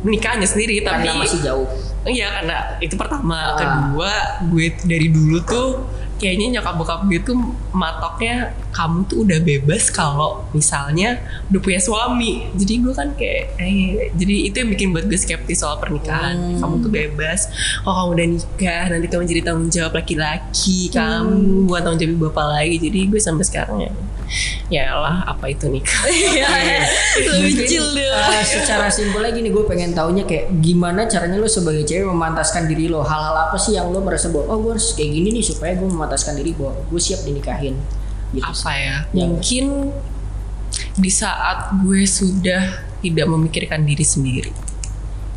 nikahnya sendiri tapi karena masih jauh iya karena itu pertama Ah. kedua gue dari dulu tuh kayaknya nyokap bokap gue tuh matoknya kamu tuh udah bebas kalau misalnya udah punya suami. Jadi gue kan kayak eh, jadi itu yang bikin buat gue skeptis soal pernikahan. Hmm. kamu tuh bebas. Oh kamu udah nikah nanti kamu jadi tanggung jawab laki-laki. Kamu bukan tanggung jawab bapak lagi. Jadi gue sampai sekarang ya ya lah apa itu nikah? Iya, lebih chill deh. Eh, secara simpel lagi nih gue pengen taunya kayak gimana caranya lo sebagai cewek memantaskan diri lo hal-hal apa sih yang lo merasa bahwa oh gue harus kayak gini nih supaya gue memantaskan diri bahwa gue siap dinikahin gitu. Apa ya? Mungkin di saat gue sudah tidak memikirkan diri sendiri.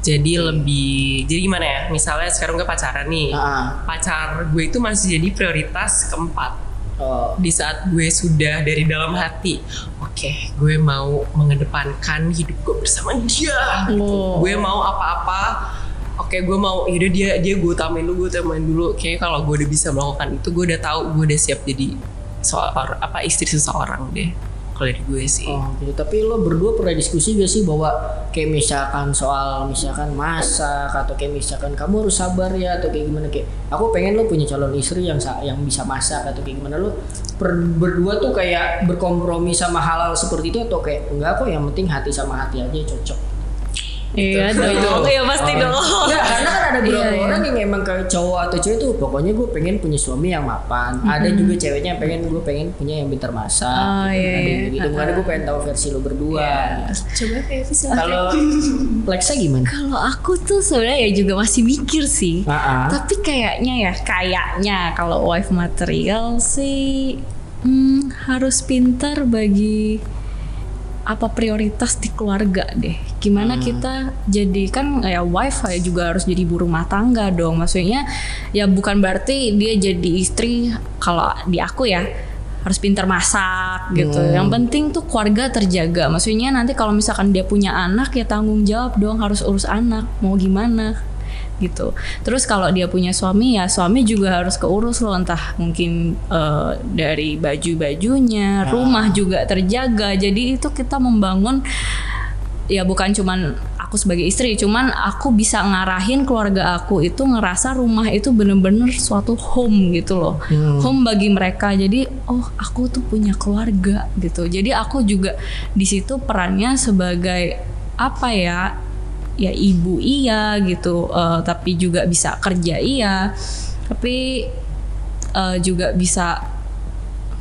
Jadi lebih jadi gimana ya? Misalnya sekarang gue pacaran nih. Ah, pacar gue itu masih jadi prioritas keempat. Oh, di saat gue sudah dari dalam hati oke gue mau mengedepankan hidup gue bersama dia. Gitu. Oh. gue mau apa-apa. Oke gue mau yaudah dia dia gue utamain dulu gue utamain dulu. Kayak kalau gue udah bisa melakukan itu gue udah tahu gue udah siap jadi soal apa istri seseorang deh kalau dari gue sih. Oh gitu. Tapi lo berdua pernah diskusi gak sih bahwa kayak misalkan soal misalkan masak atau kayak misalkan kamu harus sabar ya atau kayak gimana? Kayak aku pengen lo punya calon istri yang yang bisa masak atau kayak gimana. Lo per- berdua tuh kayak berkompromi sama hal-hal seperti itu atau kayak enggak kok yang penting hati sama hati aja cocok Iya dong, iya pasti dong. Ya, karena kan ada beberapa Iya, iya. orang yang emang kayak cowok atau cewek tuh pokoknya gue pengen punya suami yang mapan. Ada juga ceweknya yang pengen gue pengen punya yang pintar masak. Oh, gitu. iya, Ada iya. yang gitu. Makanya gue pengen tahu versi lo berdua. gitu. coba kayak Kalau Lexa gimana? Kalau aku tuh sebenarnya ya juga masih mikir sih. Ah. Tapi kayaknya ya, kayaknya kalau wife material sih hmm, harus pintar bagi apa prioritas di keluarga deh. Gimana kita jadi kan ya wife ya juga harus jadi ibu rumah tangga dong. Maksudnya ya bukan berarti dia jadi istri kalau di aku ya harus pintar masak gitu. Yang penting tuh keluarga terjaga. Maksudnya nanti kalau misalkan dia punya anak ya tanggung jawab dong harus urus anak. Mau gimana? Gitu. Terus kalau dia punya suami ya suami juga harus keurus loh entah mungkin eh, dari baju-bajunya, rumah juga terjaga. Jadi itu kita membangun ya bukan cuman aku sebagai istri, cuman aku bisa ngarahin keluarga aku itu ngerasa rumah itu bener-bener suatu home gitu loh. Home bagi mereka. Jadi oh aku tuh punya keluarga gitu. Jadi aku juga di situ perannya sebagai apa ya ya ibu iya gitu eh, tapi juga bisa kerja iya tapi eh, juga bisa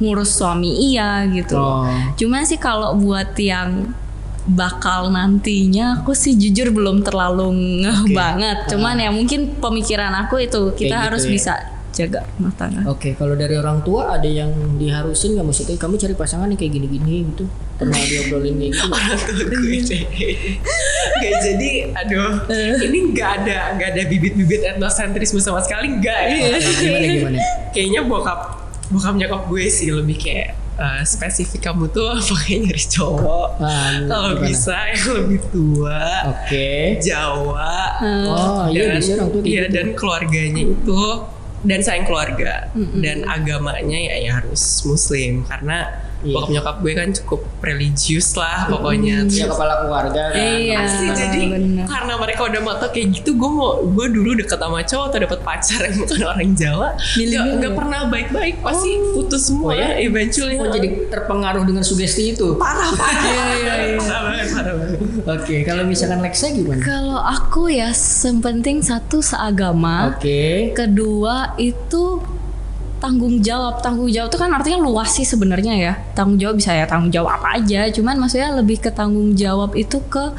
ngurus suami iya gitu Oh. Cuma sih kalau buat yang bakal nantinya aku sih jujur belum terlalu ngeh Oke. banget. Cuman ya mungkin pemikiran aku itu kita gitu harus ya. bisa jaga rumah tangga. Oke, kalau dari orang tua ada yang diharusin nggak maksudnya kamu cari pasangan yang kayak gini-gini gitu. Pernah diobrolin kayak gitu. nggak? Tuh gue deh. Gak jadi, aduh, ini nggak ada nggak ada bibit-bibit etnosentrisme sama sekali nggak ya. gimana gimana? Kayaknya bokap bokap nyokap gue sih lebih kayak eh, spesifik kamu tuh pakai nyari cowok. Ah, Kalau gimana? bisa yang lebih tua, Oke. Jawa, Oh, iya dan, orang tua iya, gitu. dan keluarganya itu dan sayang keluarga dan agamanya ya, ya harus muslim karena Iya. bokap nyokap gue kan cukup religius lah pokoknya Ya kepala keluarga kan. Iya. Pasti jadi bener. karena mereka udah mata kayak gitu gue mau gue dulu deket sama cowok atau dapet pacar yang bukan orang Jawa nggak nggak pernah baik-baik pasti putus semua Oh, ya? eventually Oh jadi terpengaruh dengan sugesti itu. parah parah parah banget parah banget Oke, kalau misalkan Lexa gimana? Kalau aku ya sepenting satu seagama. Oke. Kedua itu tanggung jawab. Tanggung jawab itu kan artinya luas sih sebenarnya ya. Tanggung jawab bisa ya tanggung jawab apa aja. Cuman maksudnya lebih ke tanggung jawab itu ke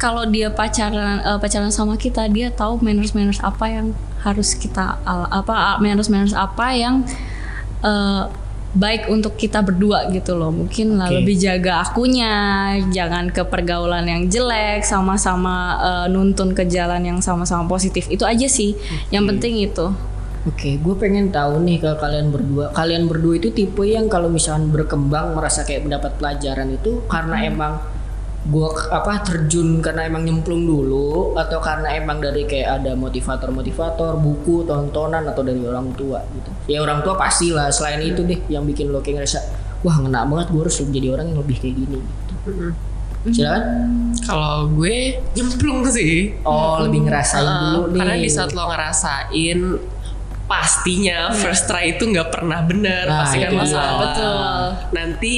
kalau dia pacaran eh, pacaran sama kita dia tahu manners manners apa yang harus kita al- apa manners manners apa yang eh, baik untuk kita berdua gitu loh mungkin lah lebih jaga akunya jangan ke pergaulan yang jelek sama-sama eh, nuntun ke jalan yang sama-sama positif itu aja sih yang penting itu Oke, gue pengen tahu nih ke kalian berdua. Kalian berdua itu tipe yang kalau misalkan berkembang merasa kayak mendapat pelajaran itu karena emang gue apa terjun karena emang nyemplung dulu atau karena emang dari kayak ada motivator-motivator, buku, tontonan atau dari orang tua gitu. Ya orang tua pastilah. Selain itu deh yang bikin lo kayak ngerasa wah ngena banget gue harus jadi orang yang lebih kayak gini gitu. Silakan. kalau gue nyemplung sih Oh, lebih ngerasain Uh, dulu nih. karena di saat lo ngerasain pastinya first try itu nggak pernah bener Nah, pasti kan masalah Betul. nanti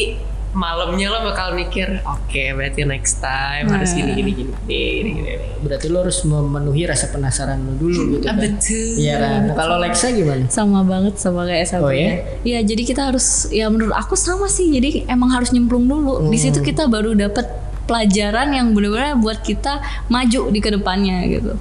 malamnya lo bakal mikir oke berarti next time harus gini gini gini gini. Berarti lo harus memenuhi rasa penasaran lo dulu gitu Ah, kan. betul Iya kan. Nah, kalau Lexa gimana? sama banget sama kayak Sabrina. Oh, ya? Iya, jadi kita harus ya menurut aku sama sih. Jadi emang harus nyemplung dulu. Di situ kita baru dapat pelajaran yang benar-benar buat kita maju di ke depannya gitu.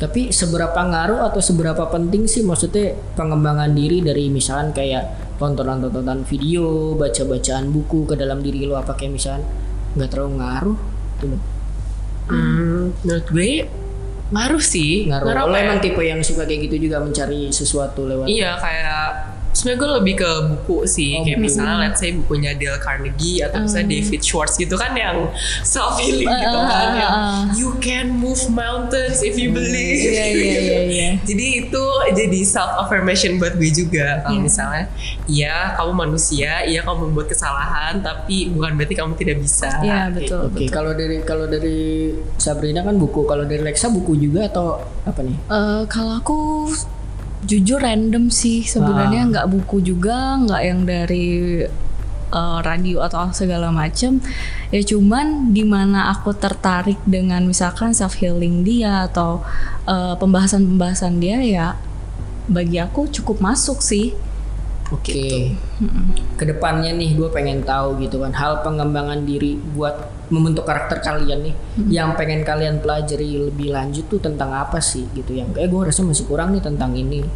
Tapi seberapa ngaruh atau seberapa penting sih maksudnya pengembangan diri dari misalkan kayak tontonan-tontonan video, baca-bacaan buku ke dalam diri lo apa kayak misalkan nggak terlalu ngaruh gitu. Hmm, menurut gue ngaruh sih Ngaruh. Lo apa ya? emang tipe yang suka kayak gitu juga mencari sesuatu lewat Iya kayak sebenarnya gue lebih ke buku sih Oh, kayak buku. misalnya let's say bukunya Dale Carnegie atau misalnya David Schwartz gitu kan yang self healing gitu Ah, kan ah, yang ah. you can move mountains if you believe Iya, iya, iya, iya. jadi itu jadi self affirmation buat gue juga kalau misalnya ya kamu manusia iya kamu membuat kesalahan tapi bukan berarti kamu tidak bisa Iya, betul. Oke, kalau dari kalau dari Sabrina kan buku, kalau dari Lexa buku juga atau apa nih? Eh, kalau aku jujur random sih sebenarnya nggak buku juga nggak yang dari eh, radio atau segala macam ya cuman di mana aku tertarik dengan misalkan self healing dia atau eh, pembahasan-pembahasan dia ya bagi aku cukup masuk sih. Oke. Ke depannya nih gue pengen tahu gitu kan hal pengembangan diri buat membentuk karakter kalian nih yang pengen kalian pelajari lebih lanjut tuh tentang apa sih gitu yang kayak gue rasa masih kurang nih tentang ini.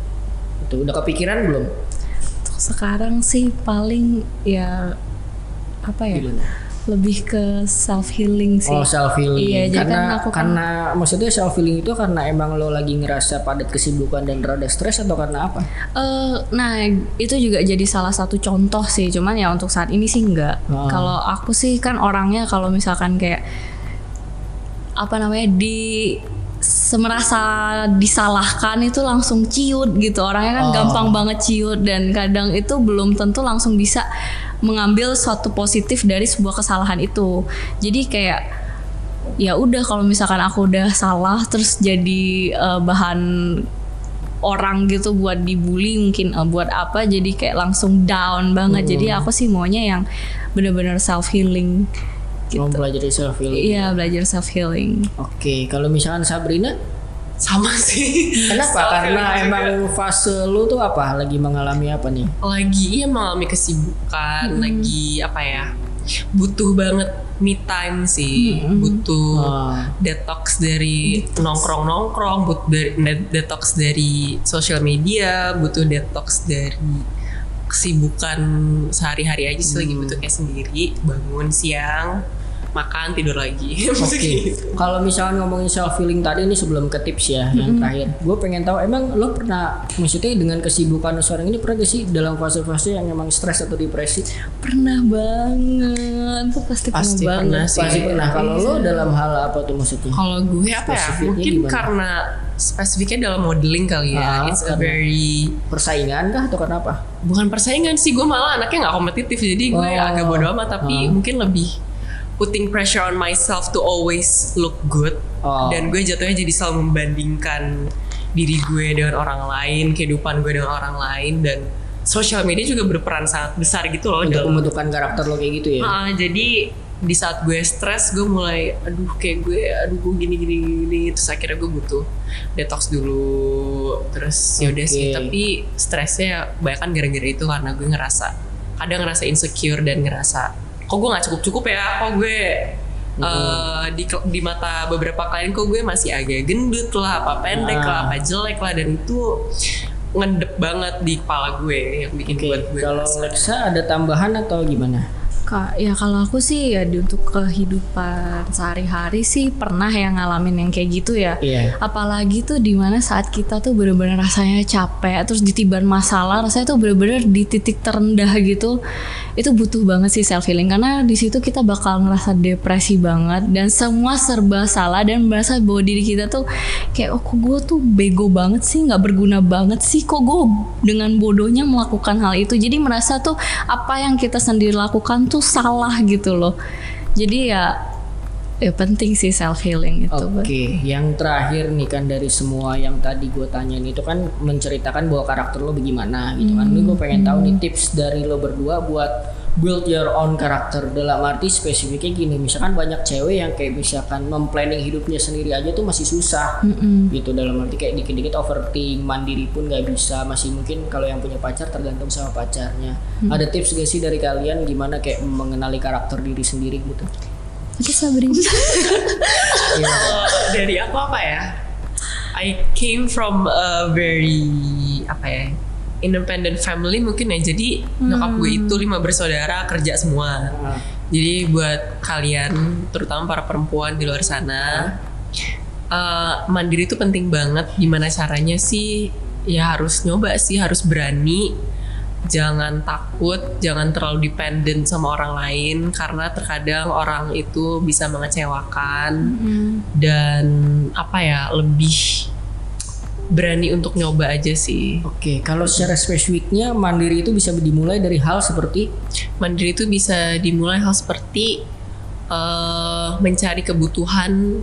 Itu udah kepikiran belum? Sekarang sih paling ya apa ya Gimana? Lebih ke self healing sih Oh self healing. Iya, jadi karena kan aku kan- karena maksudnya self healing itu karena emang lo lagi ngerasa padat kesibukan dan rada stres atau karena apa? Eh, nah itu juga jadi salah satu contoh sih cuman ya untuk saat ini sih enggak Ah. kalau aku sih kan orangnya kalau misalkan kayak apa namanya di semerasa disalahkan itu langsung ciut gitu orangnya kan Oh. gampang banget ciut dan kadang itu belum tentu langsung bisa mengambil suatu positif dari sebuah kesalahan itu. Jadi kayak ya udah kalau misalkan aku udah salah terus jadi eh, bahan orang gitu buat dibully mungkin eh, buat apa jadi kayak langsung down banget. Jadi aku sih maunya yang bener-bener self healing Mau gitu. pelajari self healing. iya belajar self healing Oke, kalau misalkan Sabrina, sama sih kenapa? Karena juga. emang fase lu tuh apa? Lagi mengalami apa nih? lagi iya mengalami kesibukan lagi apa ya butuh banget me time sih butuh Ah. detox dari nongkrong nongkrong butuh dari de- detox dari sosial media butuh detox dari kesibukan sehari-hari aja sih lagi butuh kayak sendiri bangun siang makan tidur lagi Oke, gitu. kalau misalkan ngomongin self healing tadi ini sebelum ke tips ya yang terakhir, gue pengen tahu emang lo pernah maksudnya dengan kesibukan lo sekarang ini pernah gak sih dalam fase-fase yang emang stres atau depresi? pernah banget tuh pasti, Pasti pernah pernah banget sih. Pasti pernah. Kalau lo dalam hal apa tuh maksudnya? Kalau gue apa ya? Mungkin gimana? karena spesifiknya dalam modeling kali ya. Ah, It's a very Persaingan kah atau kenapa? bukan persaingan sih gue malah anaknya nggak kompetitif jadi gue Oh. agak bodo amat tapi Ah. mungkin lebih putting pressure on myself to always look good Oh. dan gue jatuhnya jadi selalu membandingkan diri gue dengan orang lain kehidupan gue dengan orang lain dan sosial media juga berperan sangat besar gitu loh Untuk dalam pembentukan karakter lo kayak gitu ya? Ah, jadi di saat gue stres gue mulai aduh kayak gue aduh gue gini gini gini terus akhirnya gue butuh detox dulu terus ya udah sih tapi stresnya banyak kan gara-gara itu karena gue ngerasa kadang ngerasa insecure dan ngerasa kok gue nggak cukup cukup ya kok gue eh, di di mata beberapa klien kok gue masih agak gendut lah apa pendek Ah. lah apa jelek lah dan itu ngendep banget di kepala gue yang bikin Oke, buat gue kalau Lexa ada tambahan atau gimana? Kak, ya kalau aku sih ya di- untuk kehidupan sehari-hari sih pernah yang ngalamin yang kayak gitu ya. Iya. Apalagi tuh di mana saat kita tuh bener-bener rasanya capek, terus ditiban masalah, rasanya tuh bener-bener di titik terendah gitu. Itu butuh banget sih self healing karena di situ kita bakal ngerasa depresi banget dan semua serba salah dan merasa bahwa diri kita tuh kayak oh kok gue tuh bego banget sih, nggak berguna banget sih, kok gue dengan bodohnya melakukan hal itu. Jadi merasa tuh apa yang kita sendiri lakukan tuh salah gitu loh. Jadi ya ya penting sih self healing itu. Oke, yang terakhir nih kan dari semua yang tadi gue tanyain itu kan menceritakan bahwa karakter lo bagaimana gitu kan. Ini gue pengen tahu nih tips dari lo berdua buat build your own karakter dalam arti spesifiknya gini misalkan banyak cewek yang kayak misalkan memplanning hidupnya sendiri aja tuh masih susah. Gitu dalam arti kayak dikit-dikit overthink mandiri pun nggak bisa. Masih mungkin kalau yang punya pacar tergantung sama pacarnya. Ada tips gak sih dari kalian gimana kayak mengenali karakter diri sendiri gitu? Oke Sabri. Eh, dari aku apa ya? I came from a very apa ya? Independent family mungkin ya. Jadi nyokap gue itu lima bersaudara kerja semua. Nah, Jadi buat kalian, terutama para perempuan di luar sana, eh, mandiri itu penting banget. Gimana caranya sih? Ya harus nyoba sih, harus berani. Jangan takut, jangan terlalu dependent sama orang lain karena terkadang orang itu bisa mengecewakan dan apa ya lebih berani untuk nyoba aja sih. Oke, kalau secara spesifiknya mandiri itu bisa dimulai dari hal seperti Mandiri itu bisa dimulai hal seperti eh, mencari kebutuhan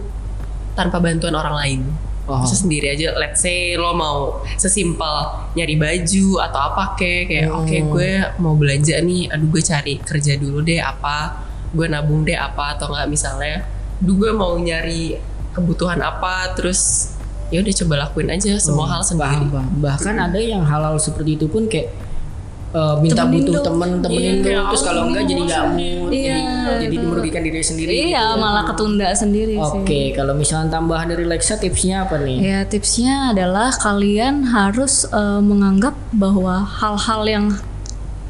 tanpa bantuan orang lain. Oh. Bisa sendiri aja. Let's say lo mau sesimpel nyari baju atau apa kek kayak Hmm. oke gue mau belanja nih, aduh gue cari kerja dulu deh apa, gue nabung deh apa atau enggak misalnya, aduh gue mau nyari kebutuhan apa terus ya udah coba lakuin aja semua hal sendiri. paham, paham. Bahkan ada yang halal seperti itu pun kayak eh, minta Temenin butuh dong. temen temenin Iya, dong kayak terus kalau enggak jadi nggak mood Iya, jadi, jadi betul. merugikan diri sendiri Iya, gitu. malah ketunda sendiri sih. Oke, kalau misalnya tambahan dari Lexa tipsnya apa nih? Ya tipsnya adalah kalian harus eh, menganggap bahwa hal-hal yang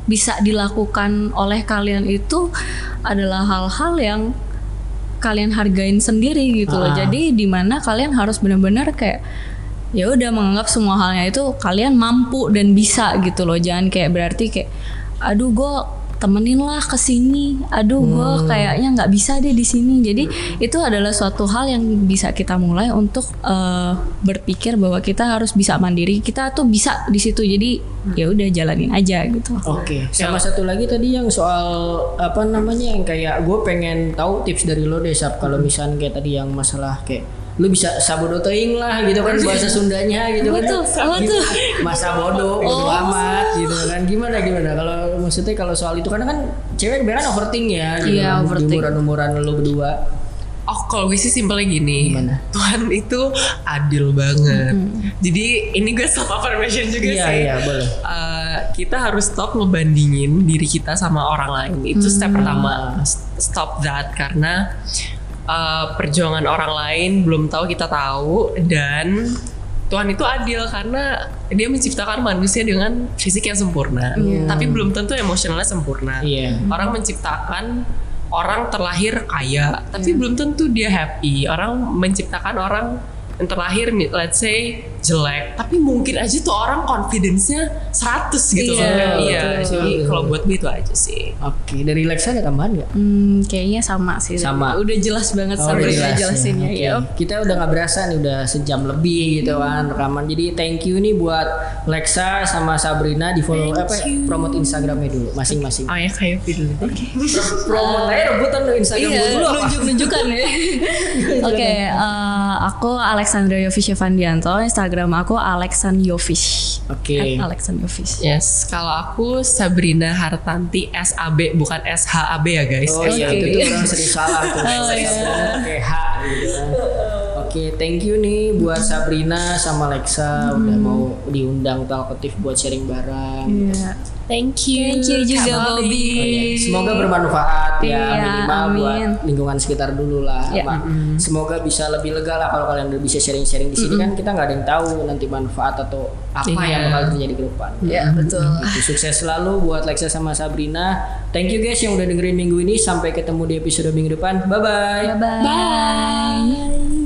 bisa dilakukan oleh kalian itu adalah hal-hal yang kalian hargain sendiri gitu loh. Ah. Jadi di mana kalian harus benar-benar kayak ya udah menganggap semua halnya itu kalian mampu dan bisa gitu loh. Jangan kayak berarti kayak aduh gue temenin lah ke sini. Aduh gue kayaknya nggak bisa deh di sini. Jadi itu adalah suatu hal yang bisa kita mulai untuk eh, berpikir bahwa kita harus bisa mandiri. Kita tuh bisa di situ. Jadi ya udah jalanin aja gitu. Oke, sama satu lagi tadi yang soal apa namanya yang kayak gue pengen tahu tips dari lo deh Sab kalau misalnya kayak tadi yang masalah kayak lu bisa sabodo teing lah gitu kan bahasa Sundanya gitu kan. Apa tuh? Apa Gitu. tuh? masa bodoh bodo Oh. amat gitu kan. Gimana gimana? Kalau maksudnya kalau soal itu karena kan cewek kebanyakan overthink ya gitu. Iya, kan, di overthink. umuran-umuran lu berdua. Oh kalau gue sih simpelnya gini. Gimana? Tuhan itu adil banget. Jadi ini gue self affirmation juga iya sih. iya boleh. Uh, kita harus stop ngebandingin diri kita sama orang lain. Itu step pertama. Stop that. Karena uh, perjuangan orang lain belum tahu kita tahu dan Tuhan itu adil karena dia menciptakan manusia dengan fisik yang sempurna. Tapi belum tentu emosionalnya sempurna. Iya. orang menciptakan orang terlahir kaya tapi belum tentu dia happy. Orang menciptakan orang yang terlahir let's say jelek tapi mungkin aja tuh orang confidence-nya 100 gitu Iya, loh iya betul, jadi betul. kalau buat gue itu aja sih Oke, dari Lexa ada tambahan nggak? Hmm, kayaknya sama sih. Sama. Udah jelas banget Oh, sampai udah jelas jelasinnya Oke. ya. Kita udah nggak berasa nih udah sejam lebih gitu kan rekaman. Jadi thank you nih buat Lexa sama Sabrina di follow apa ya, promote Instagramnya dulu masing-masing. oh ya kayak video Promote aja rebutan lo Instagram Iya, dulu apa? nunjuk-nunjukan ya. Oke, eh, aku Alexandra Yofish Evandianto, Instagram aku Alexan Yofish. Oke. At Alexan Yofish. Yes, kalau aku Sabrina Hartanti SAB bukan SHAB ya guys. Oh iya, Oke. itu tuh orang sering salah tuh. Oh, iya. Oke, H gitu kan. Oke, thank you nih buat Sabrina sama Lexa udah mau diundang talkative buat sharing bareng. Iya. Thank you. Thank you juga Kak Bobby. Oh, iya. Semoga bermanfaat ya Iya, minimal buat amin. lingkungan sekitar dulu lah. Iya. Mak. Semoga bisa lebih lega lah kalau kalian udah bisa sharing-sharing di sini kan kita nggak ada yang tahu nanti manfaat atau apa Iya. yang bakal terjadi ke depan. Iya, betul. Itu sukses selalu buat Lexa sama Sabrina. Thank you guys yang udah dengerin minggu ini. Sampai ketemu di episode minggu depan. Bye bye. Bye-bye.